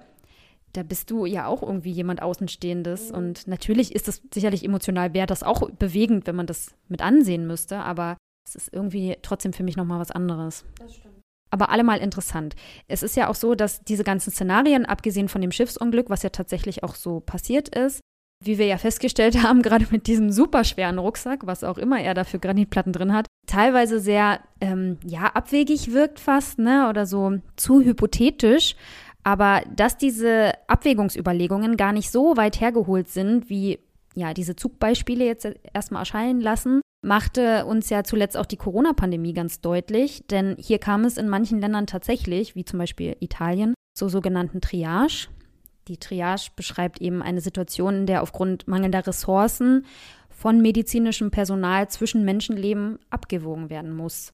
da bist du ja auch irgendwie jemand Außenstehendes. Mhm. Und natürlich ist es sicherlich emotional, wäre das auch bewegend, wenn man das mit ansehen müsste. Aber es ist irgendwie trotzdem für mich nochmal was anderes. Das stimmt aber allemal interessant. Es ist ja auch so, dass diese ganzen Szenarien, abgesehen von dem Schiffsunglück, was ja tatsächlich auch so passiert ist, wie wir ja festgestellt haben, gerade mit diesem superschweren Rucksack, was auch immer er da für Granitplatten drin hat, teilweise sehr, ähm, ja, abwegig wirkt fast, ne, oder so zu hypothetisch. Aber dass diese Abwägungsüberlegungen gar nicht so weit hergeholt sind, wie ja, diese Zugbeispiele jetzt erstmal erscheinen lassen, machte uns ja zuletzt auch die Corona-Pandemie ganz deutlich, denn hier kam es in manchen Ländern tatsächlich, wie zum Beispiel Italien, zur sogenannten Triage. Die Triage beschreibt eben eine Situation, in der aufgrund mangelnder Ressourcen von medizinischem Personal zwischen Menschenleben abgewogen werden muss.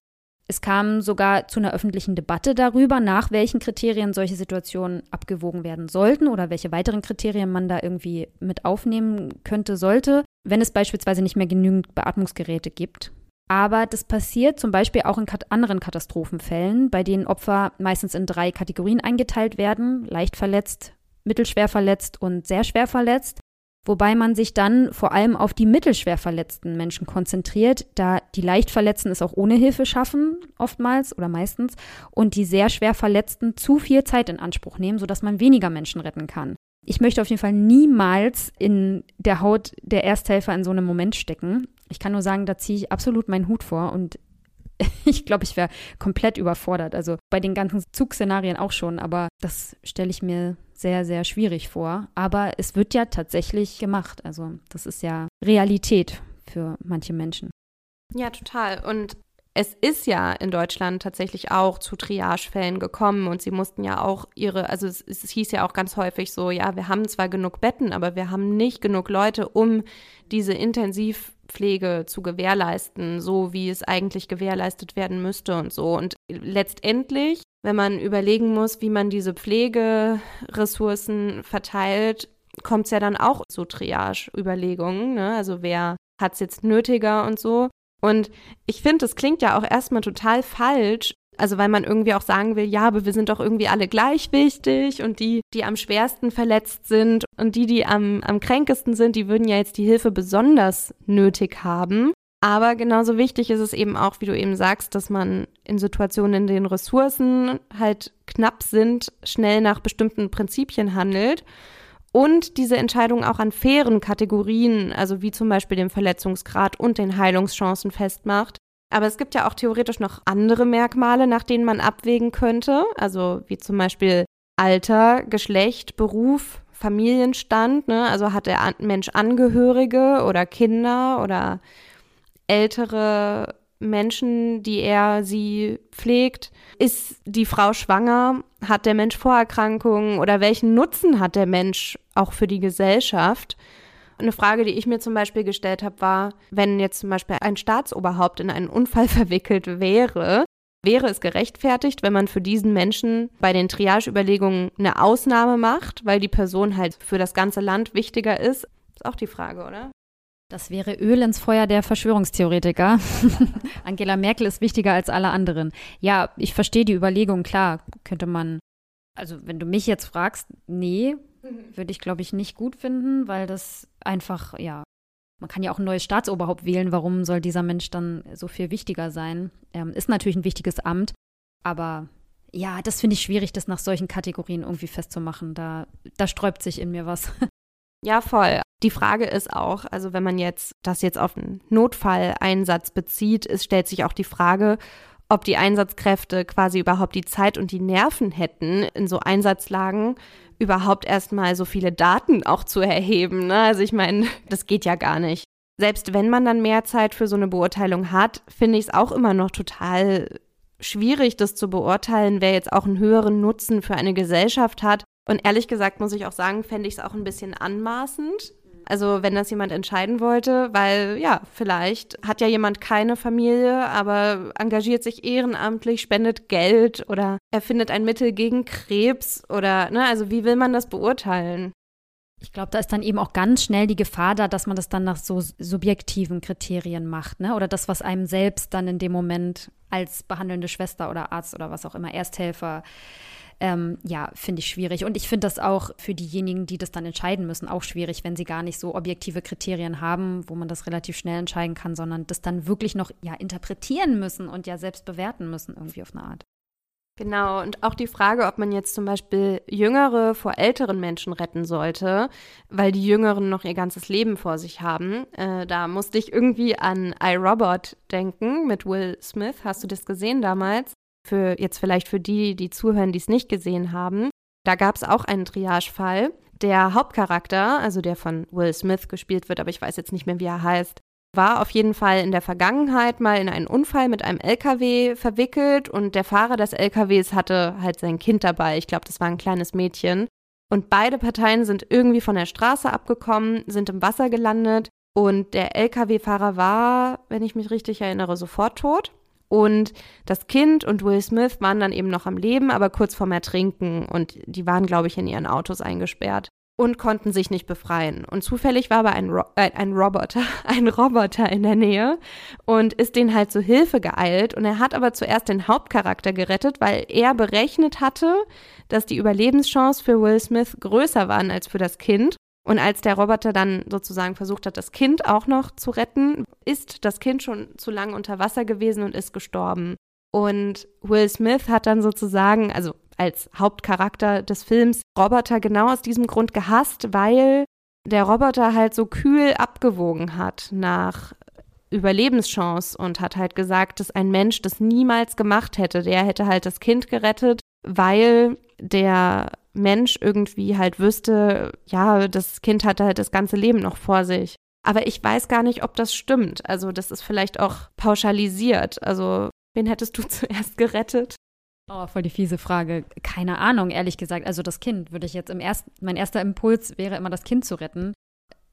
Es kam sogar zu einer öffentlichen Debatte darüber, nach welchen Kriterien solche Situationen abgewogen werden sollten oder welche weiteren Kriterien man da irgendwie mit aufnehmen könnte, sollte, wenn es beispielsweise nicht mehr genügend Beatmungsgeräte gibt. Aber das passiert zum Beispiel auch in anderen Katastrophenfällen, bei denen Opfer meistens in drei Kategorien eingeteilt werden: leicht verletzt, mittelschwer verletzt und sehr schwer verletzt wobei man sich dann vor allem auf die mittelschwer verletzten Menschen konzentriert, da die leicht Verletzten es auch ohne Hilfe schaffen, oftmals oder meistens, und die sehr schwer Verletzten zu viel Zeit in Anspruch nehmen, sodass man weniger Menschen retten kann. Ich möchte auf jeden Fall niemals in der Haut der Ersthelfer in so einem Moment stecken. Ich kann nur sagen, da ziehe ich absolut meinen Hut vor und ich glaube, ich wäre komplett überfordert. Also bei den ganzen Zugszenarien auch schon, aber das stelle ich mir sehr, sehr schwierig vor. Aber es wird ja tatsächlich gemacht. Also das ist ja Realität für manche Menschen. Ja, total. Und es ist ja in Deutschland tatsächlich auch zu Triagefällen gekommen und sie mussten ja auch ihre, also es, es, hieß ja auch ganz häufig so, ja, wir haben zwar genug Betten, aber wir haben nicht genug Leute, um diese Intensivpflege zu gewährleisten, so wie es eigentlich gewährleistet werden müsste und so. Und letztendlich, wenn man überlegen muss, wie man diese Pflegeressourcen verteilt, kommt es ja dann auch zu Triage-Überlegungen. Ne? Also wer hat es jetzt nötiger und so. Und ich finde, das klingt ja auch erstmal total falsch. Also weil man irgendwie auch sagen will, ja, aber wir sind doch irgendwie alle gleich wichtig und die, die am schwersten verletzt sind und die, die am, am kränkesten sind, die würden ja jetzt die Hilfe besonders nötig haben. Aber genauso wichtig ist es eben auch, wie du eben sagst, dass man in Situationen, in denen Ressourcen halt knapp sind, schnell nach bestimmten Prinzipien handelt und diese Entscheidung auch an fairen Kategorien, also wie zum Beispiel dem Verletzungsgrad und den Heilungschancen festmacht. Aber es gibt ja auch theoretisch noch andere Merkmale, nach denen man abwägen könnte, also wie zum Beispiel Alter, Geschlecht, Beruf, Familienstand, ne? also hat der Mensch Angehörige oder Kinder oder ältere Menschen, die er sie pflegt? Ist die Frau schwanger? Hat der Mensch Vorerkrankungen oder welchen Nutzen hat der Mensch auch für die Gesellschaft? Eine Frage, die ich mir zum Beispiel gestellt habe, war, wenn jetzt zum Beispiel ein Staatsoberhaupt in einen Unfall verwickelt wäre, wäre es gerechtfertigt, wenn man für diesen Menschen bei den Triage-Überlegungen eine Ausnahme macht, weil die Person halt für das ganze Land wichtiger ist? Ist auch die Frage, oder? Das wäre Öl ins Feuer der Verschwörungstheoretiker. Angela Merkel ist wichtiger als alle anderen. Ja, ich verstehe die Überlegung, klar, könnte man, also wenn du mich jetzt fragst, nee, mhm. würde ich glaube ich nicht gut finden, weil das einfach, ja, man kann ja auch ein neues Staatsoberhaupt wählen, warum soll dieser Mensch dann so viel wichtiger sein? Ähm, ist natürlich ein wichtiges Amt, aber ja, das finde ich schwierig, das nach solchen Kategorien irgendwie festzumachen. Da, da sträubt sich in mir was. Ja, voll. Die Frage ist auch, also wenn man jetzt das jetzt auf einen Notfalleinsatz bezieht, ist, stellt sich auch die Frage, ob die Einsatzkräfte quasi überhaupt die Zeit und die Nerven hätten, in so Einsatzlagen überhaupt erstmal so viele Daten auch zu erheben. Ne? Also ich meine, das geht ja gar nicht. Selbst wenn man dann mehr Zeit für so eine Beurteilung hat, finde ich es auch immer noch total schwierig, das zu beurteilen, wer jetzt auch einen höheren Nutzen für eine Gesellschaft hat und ehrlich gesagt muss ich auch sagen, fände ich es auch ein bisschen anmaßend. Also wenn das jemand entscheiden wollte, weil ja, vielleicht hat ja jemand keine Familie, aber engagiert sich ehrenamtlich, spendet Geld oder erfindet ein Mittel gegen Krebs oder, ne, also wie will man das beurteilen? Ich glaube, da ist dann eben auch ganz schnell die Gefahr da, dass man das dann nach so subjektiven Kriterien macht, ne? Oder das, was einem selbst dann in dem Moment als behandelnde Schwester oder Arzt oder was auch immer, Ersthelfer ähm, ja, finde ich schwierig. Und ich finde das auch für diejenigen, die das dann entscheiden müssen, auch schwierig, wenn sie gar nicht so objektive Kriterien haben, wo man das relativ schnell entscheiden kann, sondern das dann wirklich noch ja interpretieren müssen und ja selbst bewerten müssen, irgendwie auf eine Art. Genau, und auch die Frage, ob man jetzt zum Beispiel Jüngere vor älteren Menschen retten sollte, weil die Jüngeren noch ihr ganzes Leben vor sich haben. Äh, da musste ich irgendwie an iRobot denken mit Will Smith. Hast du das gesehen damals? Für jetzt vielleicht für die, die zuhören, die es nicht gesehen haben, da gab es auch einen Triagefall. Der Hauptcharakter, also der von Will Smith gespielt wird, aber ich weiß jetzt nicht mehr, wie er heißt, war auf jeden Fall in der Vergangenheit mal in einen Unfall mit einem LKW verwickelt und der Fahrer des LKWs hatte halt sein Kind dabei. Ich glaube, das war ein kleines Mädchen. Und beide Parteien sind irgendwie von der Straße abgekommen, sind im Wasser gelandet und der LKW-Fahrer war, wenn ich mich richtig erinnere, sofort tot. Und das Kind und Will Smith waren dann eben noch am Leben, aber kurz vorm Ertrinken. Und die waren, glaube ich, in ihren Autos eingesperrt und konnten sich nicht befreien. Und zufällig war aber ein, Ro äh, ein Roboter, ein Roboter in der Nähe und ist denen halt zu Hilfe geeilt. Und er hat aber zuerst den Hauptcharakter gerettet, weil er berechnet hatte, dass die Überlebenschance für Will Smith größer waren als für das Kind. Und als der Roboter dann sozusagen versucht hat, das Kind auch noch zu retten, ist das Kind schon zu lange unter Wasser gewesen und ist gestorben. Und Will Smith hat dann sozusagen, also als Hauptcharakter des Films, Roboter genau aus diesem Grund gehasst, weil der Roboter halt so kühl abgewogen hat nach Überlebenschance und hat halt gesagt, dass ein Mensch das niemals gemacht hätte. Der hätte halt das Kind gerettet, weil der Mensch irgendwie halt wüsste, ja, das Kind hat halt das ganze Leben noch vor sich. Aber ich weiß gar nicht, ob das stimmt. Also das ist vielleicht auch pauschalisiert. Also wen hättest du zuerst gerettet? Oh, voll die fiese Frage. Keine Ahnung, ehrlich gesagt. Also das Kind würde ich jetzt im ersten, mein erster Impuls wäre immer, das Kind zu retten.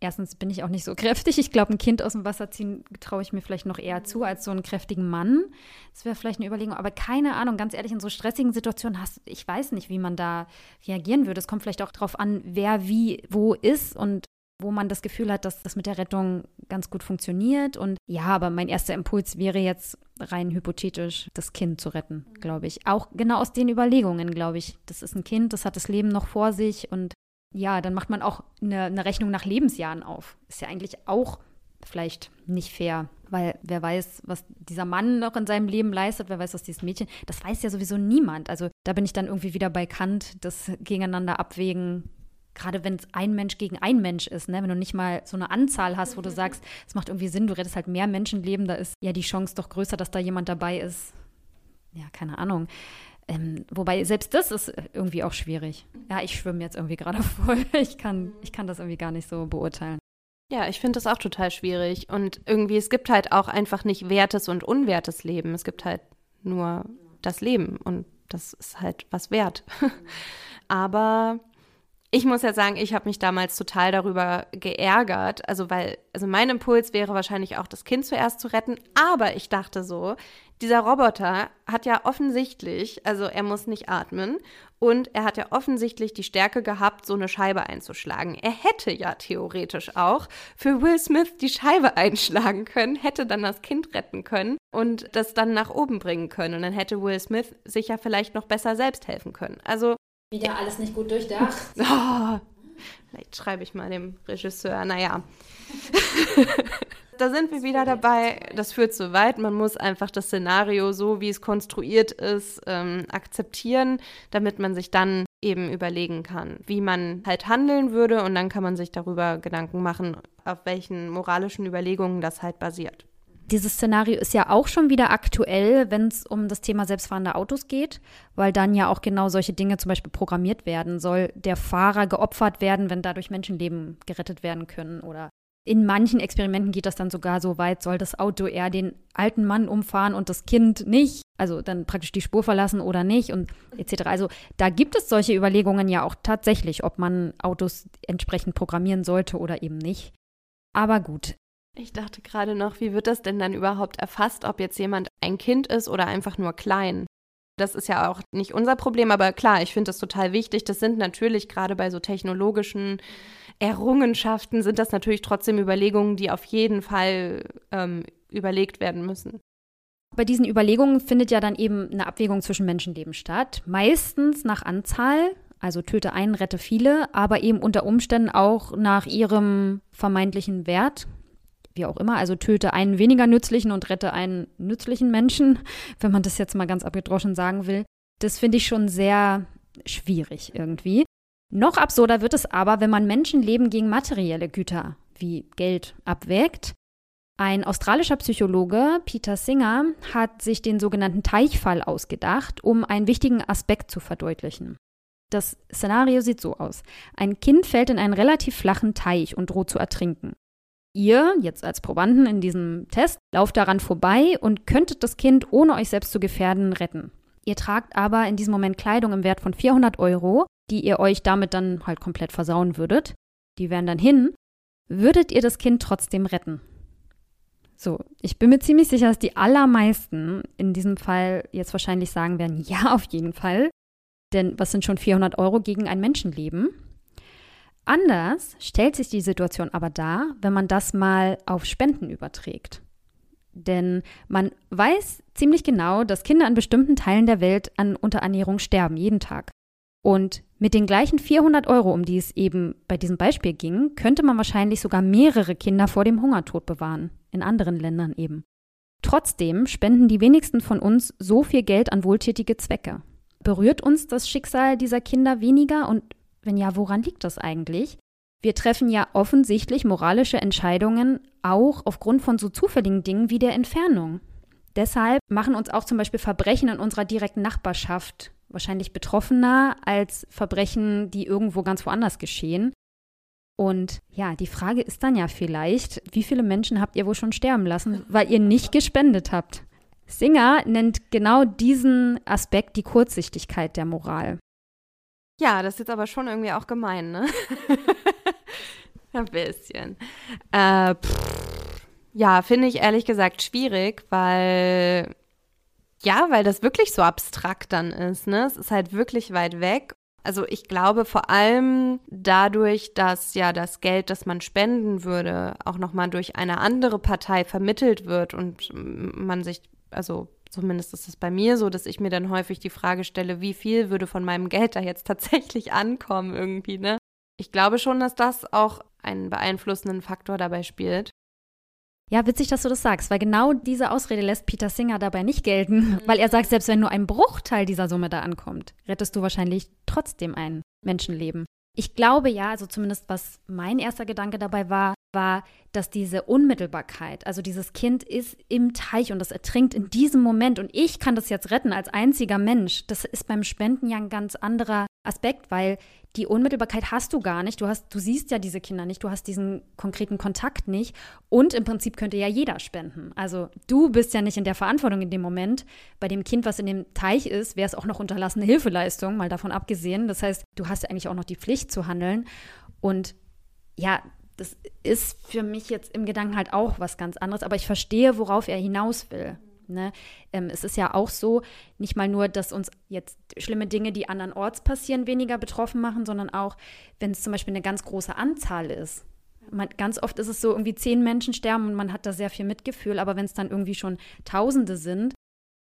Erstens bin ich auch nicht so kräftig. Ich glaube, ein Kind aus dem Wasser ziehen traue ich mir vielleicht noch eher zu als so einen kräftigen Mann. Das wäre vielleicht eine Überlegung. Aber keine Ahnung, ganz ehrlich, in so stressigen Situationen hast ich weiß nicht, wie man da reagieren würde. Es kommt vielleicht auch darauf an, wer wie wo ist und wo man das Gefühl hat, dass das mit der Rettung ganz gut funktioniert. Und ja, aber mein erster Impuls wäre jetzt rein hypothetisch, das Kind zu retten, glaube ich. Auch genau aus den Überlegungen, glaube ich. Das ist ein Kind, das hat das Leben noch vor sich und ja, dann macht man auch eine, eine Rechnung nach Lebensjahren auf. Ist ja eigentlich auch vielleicht nicht fair, weil wer weiß, was dieser Mann noch in seinem Leben leistet, wer weiß, was dieses Mädchen, das weiß ja sowieso niemand. Also da bin ich dann irgendwie wieder bei Kant, das gegeneinander abwägen, gerade wenn es ein Mensch gegen ein Mensch ist, ne? wenn du nicht mal so eine Anzahl hast, wo du sagst, es macht irgendwie Sinn, du rettest halt mehr Menschenleben, da ist ja die Chance doch größer, dass da jemand dabei ist. Ja, keine Ahnung. Ähm, wobei selbst das ist irgendwie auch schwierig. Ja, ich schwimme jetzt irgendwie gerade voll. Ich kann, ich kann das irgendwie gar nicht so beurteilen. Ja, ich finde das auch total schwierig. Und irgendwie, es gibt halt auch einfach nicht wertes und unwertes Leben. Es gibt halt nur das Leben und das ist halt was wert. Aber ich muss ja sagen, ich habe mich damals total darüber geärgert. Also, weil, also mein Impuls wäre wahrscheinlich auch, das Kind zuerst zu retten. Aber ich dachte so, dieser Roboter hat ja offensichtlich, also er muss nicht atmen und er hat ja offensichtlich die Stärke gehabt, so eine Scheibe einzuschlagen. Er hätte ja theoretisch auch für Will Smith die Scheibe einschlagen können, hätte dann das Kind retten können und das dann nach oben bringen können. Und dann hätte Will Smith sich ja vielleicht noch besser selbst helfen können. Also wieder alles nicht gut durchdacht. Oh, vielleicht schreibe ich mal dem Regisseur, naja. da sind wir wieder dabei, das führt zu weit. Man muss einfach das Szenario, so wie es konstruiert ist, ähm, akzeptieren, damit man sich dann eben überlegen kann, wie man halt handeln würde und dann kann man sich darüber Gedanken machen, auf welchen moralischen Überlegungen das halt basiert. Dieses Szenario ist ja auch schon wieder aktuell, wenn es um das Thema selbstfahrende Autos geht, weil dann ja auch genau solche Dinge zum Beispiel programmiert werden. Soll der Fahrer geopfert werden, wenn dadurch Menschenleben gerettet werden können? Oder in manchen Experimenten geht das dann sogar so weit, soll das Auto eher den alten Mann umfahren und das Kind nicht, also dann praktisch die Spur verlassen oder nicht und etc. Also da gibt es solche Überlegungen ja auch tatsächlich, ob man Autos entsprechend programmieren sollte oder eben nicht. Aber gut, ich dachte gerade noch, wie wird das denn dann überhaupt erfasst, ob jetzt jemand ein Kind ist oder einfach nur klein? Das ist ja auch nicht unser Problem, aber klar, ich finde das total wichtig. Das sind natürlich gerade bei so technologischen Errungenschaften, sind das natürlich trotzdem Überlegungen, die auf jeden Fall ähm, überlegt werden müssen. Bei diesen Überlegungen findet ja dann eben eine Abwägung zwischen Menschenleben statt. Meistens nach Anzahl, also töte einen, rette viele, aber eben unter Umständen auch nach ihrem vermeintlichen Wert, wie auch immer. Also töte einen weniger nützlichen und rette einen nützlichen Menschen, wenn man das jetzt mal ganz abgedroschen sagen will. Das finde ich schon sehr schwierig irgendwie. Noch absurder wird es aber, wenn man Menschenleben gegen materielle Güter wie Geld abwägt. Ein australischer Psychologe, Peter Singer, hat sich den sogenannten Teichfall ausgedacht, um einen wichtigen Aspekt zu verdeutlichen. Das Szenario sieht so aus. Ein Kind fällt in einen relativ flachen Teich und droht zu ertrinken. Ihr, jetzt als Probanden in diesem Test, lauft daran vorbei und könntet das Kind, ohne euch selbst zu gefährden, retten. Ihr tragt aber in diesem Moment Kleidung im Wert von 400 Euro, die ihr euch damit dann halt komplett versauen würdet. Die wären dann hin. Würdet ihr das Kind trotzdem retten? So, ich bin mir ziemlich sicher, dass die allermeisten in diesem Fall jetzt wahrscheinlich sagen werden, ja, auf jeden Fall. Denn was sind schon 400 Euro gegen ein Menschenleben? Anders stellt sich die Situation aber dar, wenn man das mal auf Spenden überträgt. Denn man weiß ziemlich genau, dass Kinder in bestimmten Teilen der Welt an Unterernährung sterben, jeden Tag. Und mit den gleichen 400 Euro, um die es eben bei diesem Beispiel ging, könnte man wahrscheinlich sogar mehrere Kinder vor dem Hungertod bewahren, in anderen Ländern eben. Trotzdem spenden die wenigsten von uns so viel Geld an wohltätige Zwecke. Berührt uns das Schicksal dieser Kinder weniger und wenn ja, woran liegt das eigentlich? Wir treffen ja offensichtlich moralische Entscheidungen auch aufgrund von so zufälligen Dingen wie der Entfernung. Deshalb machen uns auch zum Beispiel Verbrechen in unserer direkten Nachbarschaft wahrscheinlich betroffener als Verbrechen, die irgendwo ganz woanders geschehen. Und ja, die Frage ist dann ja vielleicht, wie viele Menschen habt ihr wohl schon sterben lassen, weil ihr nicht gespendet habt? Singer nennt genau diesen Aspekt die Kurzsichtigkeit der Moral. Ja, das ist jetzt aber schon irgendwie auch gemein, ne? Ein bisschen. Äh, ja, finde ich ehrlich gesagt schwierig, weil ja, weil das wirklich so abstrakt dann ist, ne? Es ist halt wirklich weit weg. Also ich glaube vor allem dadurch, dass ja das Geld, das man spenden würde, auch nochmal durch eine andere Partei vermittelt wird und man sich, also zumindest ist es bei mir so, dass ich mir dann häufig die Frage stelle, wie viel würde von meinem Geld da jetzt tatsächlich ankommen irgendwie, ne? Ich glaube schon, dass das auch einen beeinflussenden Faktor dabei spielt. Ja, witzig, dass du das sagst, weil genau diese Ausrede lässt Peter Singer dabei nicht gelten, mhm. weil er sagt, selbst wenn nur ein Bruchteil dieser Summe da ankommt, rettest du wahrscheinlich trotzdem ein Menschenleben. Ich glaube ja, also zumindest was mein erster Gedanke dabei war, war, dass diese Unmittelbarkeit, also dieses Kind ist im Teich und das ertrinkt in diesem Moment und ich kann das jetzt retten als einziger Mensch, das ist beim Spenden ja ein ganz anderer Aspekt, weil die Unmittelbarkeit hast du gar nicht. Du hast, du siehst ja diese Kinder nicht, du hast diesen konkreten Kontakt nicht. Und im Prinzip könnte ja jeder spenden. Also du bist ja nicht in der Verantwortung in dem Moment. Bei dem Kind, was in dem Teich ist, wäre es auch noch unterlassene Hilfeleistung, mal davon abgesehen. Das heißt, du hast ja eigentlich auch noch die Pflicht zu handeln. Und ja, das ist für mich jetzt im Gedanken halt auch was ganz anderes, aber ich verstehe, worauf er hinaus will. Ne? Ähm, es ist ja auch so, nicht mal nur, dass uns jetzt schlimme Dinge, die andernorts passieren, weniger betroffen machen, sondern auch, wenn es zum Beispiel eine ganz große Anzahl ist. Man, ganz oft ist es so, irgendwie zehn Menschen sterben und man hat da sehr viel Mitgefühl, aber wenn es dann irgendwie schon Tausende sind,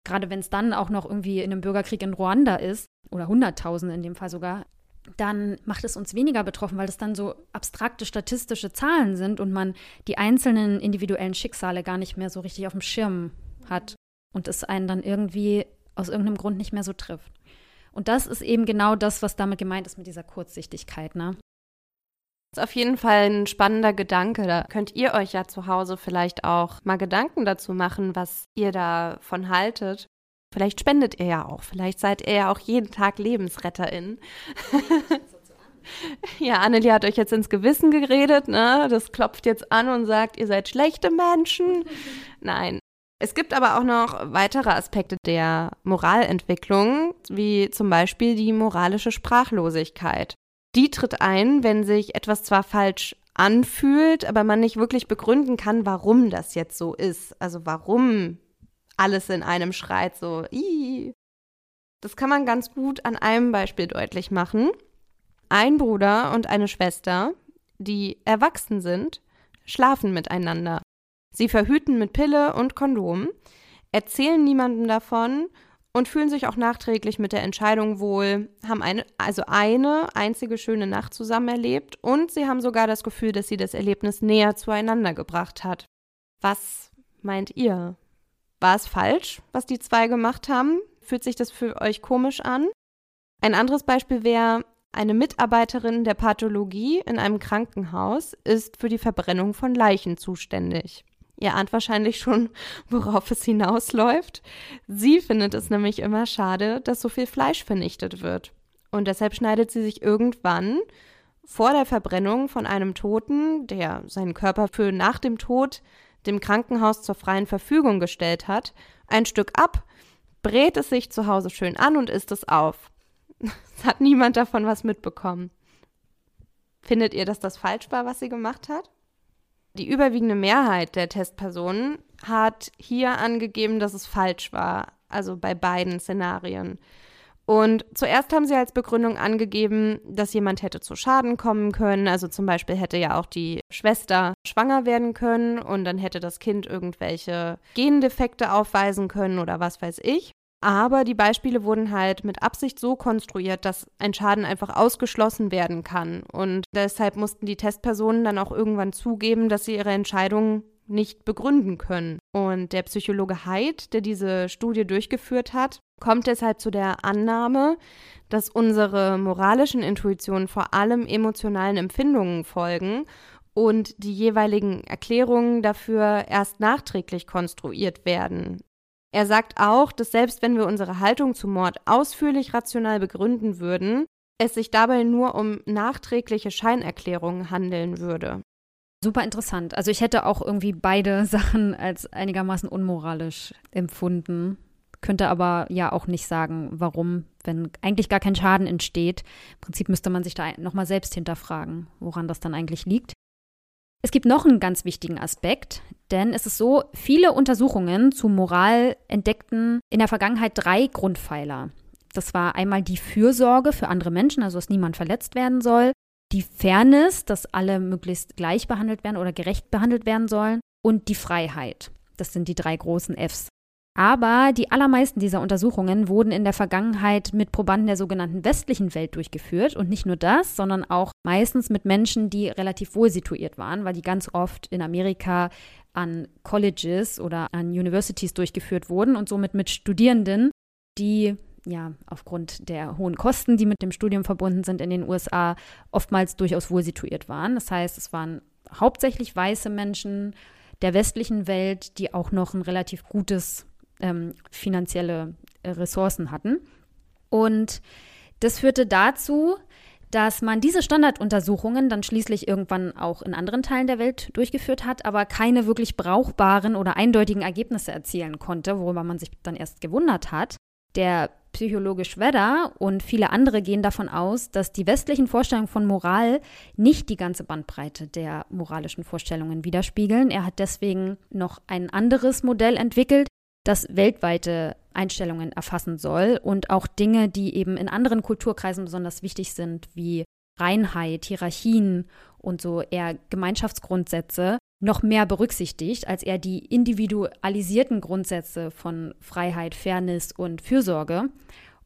gerade wenn es dann auch noch irgendwie in einem Bürgerkrieg in Ruanda ist, oder Hunderttausende in dem Fall sogar, dann macht es uns weniger betroffen, weil das dann so abstrakte statistische Zahlen sind und man die einzelnen individuellen Schicksale gar nicht mehr so richtig auf dem Schirm hat und es einen dann irgendwie aus irgendeinem Grund nicht mehr so trifft. Und das ist eben genau das, was damit gemeint ist mit dieser Kurzsichtigkeit, ne? Das ist auf jeden Fall ein spannender Gedanke. Da könnt ihr euch ja zu Hause vielleicht auch mal Gedanken dazu machen, was ihr davon haltet. Vielleicht spendet ihr ja auch. Vielleicht seid ihr ja auch jeden Tag Lebensretterin. ja, Annelie hat euch jetzt ins Gewissen geredet, ne? Das klopft jetzt an und sagt, ihr seid schlechte Menschen. Nein, es gibt aber auch noch weitere Aspekte der Moralentwicklung, wie zum Beispiel die moralische Sprachlosigkeit. Die tritt ein, wenn sich etwas zwar falsch anfühlt, aber man nicht wirklich begründen kann, warum das jetzt so ist. Also warum alles in einem schreit so. Ii. Das kann man ganz gut an einem Beispiel deutlich machen. Ein Bruder und eine Schwester, die erwachsen sind, schlafen miteinander. Sie verhüten mit Pille und Kondom, erzählen niemandem davon und fühlen sich auch nachträglich mit der Entscheidung wohl, haben eine, also eine einzige schöne Nacht zusammen erlebt und sie haben sogar das Gefühl, dass sie das Erlebnis näher zueinander gebracht hat. Was meint ihr? War es falsch, was die zwei gemacht haben? Fühlt sich das für euch komisch an? Ein anderes Beispiel wäre, eine Mitarbeiterin der Pathologie in einem Krankenhaus ist für die Verbrennung von Leichen zuständig. Ihr ahnt wahrscheinlich schon, worauf es hinausläuft. Sie findet es nämlich immer schade, dass so viel Fleisch vernichtet wird. Und deshalb schneidet sie sich irgendwann vor der Verbrennung von einem Toten, der seinen Körper für nach dem Tod dem Krankenhaus zur freien Verfügung gestellt hat, ein Stück ab, brät es sich zu Hause schön an und isst es auf. Es hat niemand davon was mitbekommen. Findet ihr, dass das falsch war, was sie gemacht hat? Die überwiegende Mehrheit der Testpersonen hat hier angegeben, dass es falsch war, also bei beiden Szenarien. Und zuerst haben sie als Begründung angegeben, dass jemand hätte zu Schaden kommen können. Also zum Beispiel hätte ja auch die Schwester schwanger werden können und dann hätte das Kind irgendwelche Gendefekte aufweisen können oder was weiß ich. Aber die Beispiele wurden halt mit Absicht so konstruiert, dass ein Schaden einfach ausgeschlossen werden kann. Und deshalb mussten die Testpersonen dann auch irgendwann zugeben, dass sie ihre Entscheidung nicht begründen können. Und der Psychologe Haidt, der diese Studie durchgeführt hat, kommt deshalb zu der Annahme, dass unsere moralischen Intuitionen vor allem emotionalen Empfindungen folgen und die jeweiligen Erklärungen dafür erst nachträglich konstruiert werden. Er sagt auch, dass selbst wenn wir unsere Haltung zum Mord ausführlich rational begründen würden, es sich dabei nur um nachträgliche Scheinerklärungen handeln würde. Super interessant. Also ich hätte auch irgendwie beide Sachen als einigermaßen unmoralisch empfunden. Könnte aber ja auch nicht sagen, warum, wenn eigentlich gar kein Schaden entsteht. Im Prinzip müsste man sich da nochmal selbst hinterfragen, woran das dann eigentlich liegt. Es gibt noch einen ganz wichtigen Aspekt, denn es ist so, viele Untersuchungen zu Moral entdeckten in der Vergangenheit drei Grundpfeiler. Das war einmal die Fürsorge für andere Menschen, also dass niemand verletzt werden soll, die Fairness, dass alle möglichst gleich behandelt werden oder gerecht behandelt werden sollen und die Freiheit. Das sind die drei großen Fs. Aber die allermeisten dieser Untersuchungen wurden in der Vergangenheit mit Probanden der sogenannten westlichen Welt durchgeführt. Und nicht nur das, sondern auch meistens mit Menschen, die relativ wohl situiert waren, weil die ganz oft in Amerika an Colleges oder an Universities durchgeführt wurden und somit mit Studierenden, die ja aufgrund der hohen Kosten, die mit dem Studium verbunden sind in den USA, oftmals durchaus wohl situiert waren. Das heißt, es waren hauptsächlich weiße Menschen der westlichen Welt, die auch noch ein relativ gutes ähm, finanzielle äh, Ressourcen hatten. Und das führte dazu, dass man diese Standarduntersuchungen dann schließlich irgendwann auch in anderen Teilen der Welt durchgeführt hat, aber keine wirklich brauchbaren oder eindeutigen Ergebnisse erzielen konnte, worüber man sich dann erst gewundert hat. Der Psychologe Schwedder und viele andere gehen davon aus, dass die westlichen Vorstellungen von Moral nicht die ganze Bandbreite der moralischen Vorstellungen widerspiegeln. Er hat deswegen noch ein anderes Modell entwickelt, das weltweite Einstellungen erfassen soll und auch Dinge, die eben in anderen Kulturkreisen besonders wichtig sind, wie Reinheit, Hierarchien und so eher Gemeinschaftsgrundsätze, noch mehr berücksichtigt, als er die individualisierten Grundsätze von Freiheit, Fairness und Fürsorge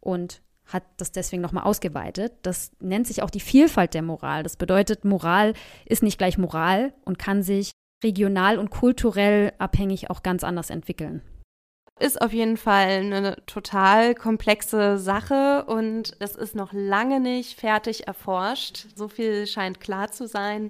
und hat das deswegen nochmal ausgeweitet. Das nennt sich auch die Vielfalt der Moral. Das bedeutet, Moral ist nicht gleich Moral und kann sich regional und kulturell abhängig auch ganz anders entwickeln. Ist auf jeden Fall eine total komplexe Sache und es ist noch lange nicht fertig erforscht. So viel scheint klar zu sein.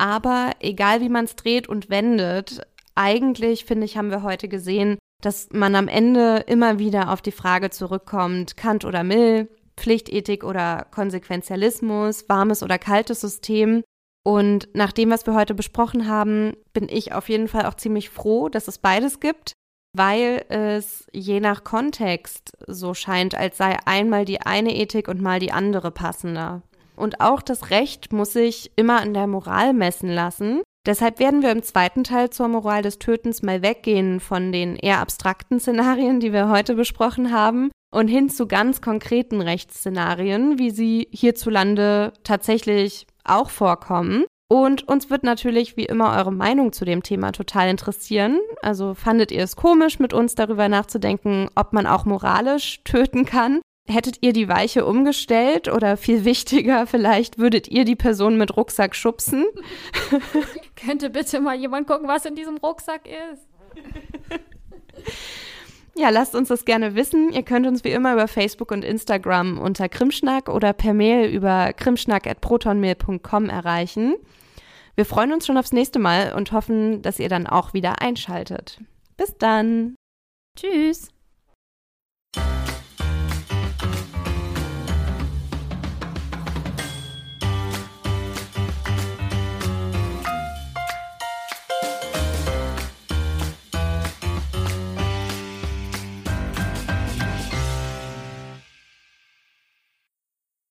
Aber egal wie man es dreht und wendet, eigentlich finde ich, haben wir heute gesehen, dass man am Ende immer wieder auf die Frage zurückkommt, Kant oder Mill, Pflichtethik oder Konsequenzialismus, warmes oder kaltes System. Und nach dem, was wir heute besprochen haben, bin ich auf jeden Fall auch ziemlich froh, dass es beides gibt weil es je nach Kontext so scheint, als sei einmal die eine Ethik und mal die andere passender. Und auch das Recht muss sich immer an der Moral messen lassen. Deshalb werden wir im zweiten Teil zur Moral des Tötens mal weggehen von den eher abstrakten Szenarien, die wir heute besprochen haben, und hin zu ganz konkreten Rechtsszenarien, wie sie hierzulande tatsächlich auch vorkommen. Und uns wird natürlich wie immer eure Meinung zu dem Thema total interessieren. Also fandet ihr es komisch, mit uns darüber nachzudenken, ob man auch moralisch töten kann? Hättet ihr die Weiche umgestellt oder viel wichtiger, vielleicht würdet ihr die Person mit Rucksack schubsen? Könnte bitte mal jemand gucken, was in diesem Rucksack ist? Ja, lasst uns das gerne wissen. Ihr könnt uns wie immer über Facebook und Instagram unter Krimschnack oder per Mail über krimschnack.protonmail.com erreichen. Wir freuen uns schon aufs nächste Mal und hoffen, dass ihr dann auch wieder einschaltet. Bis dann. Tschüss.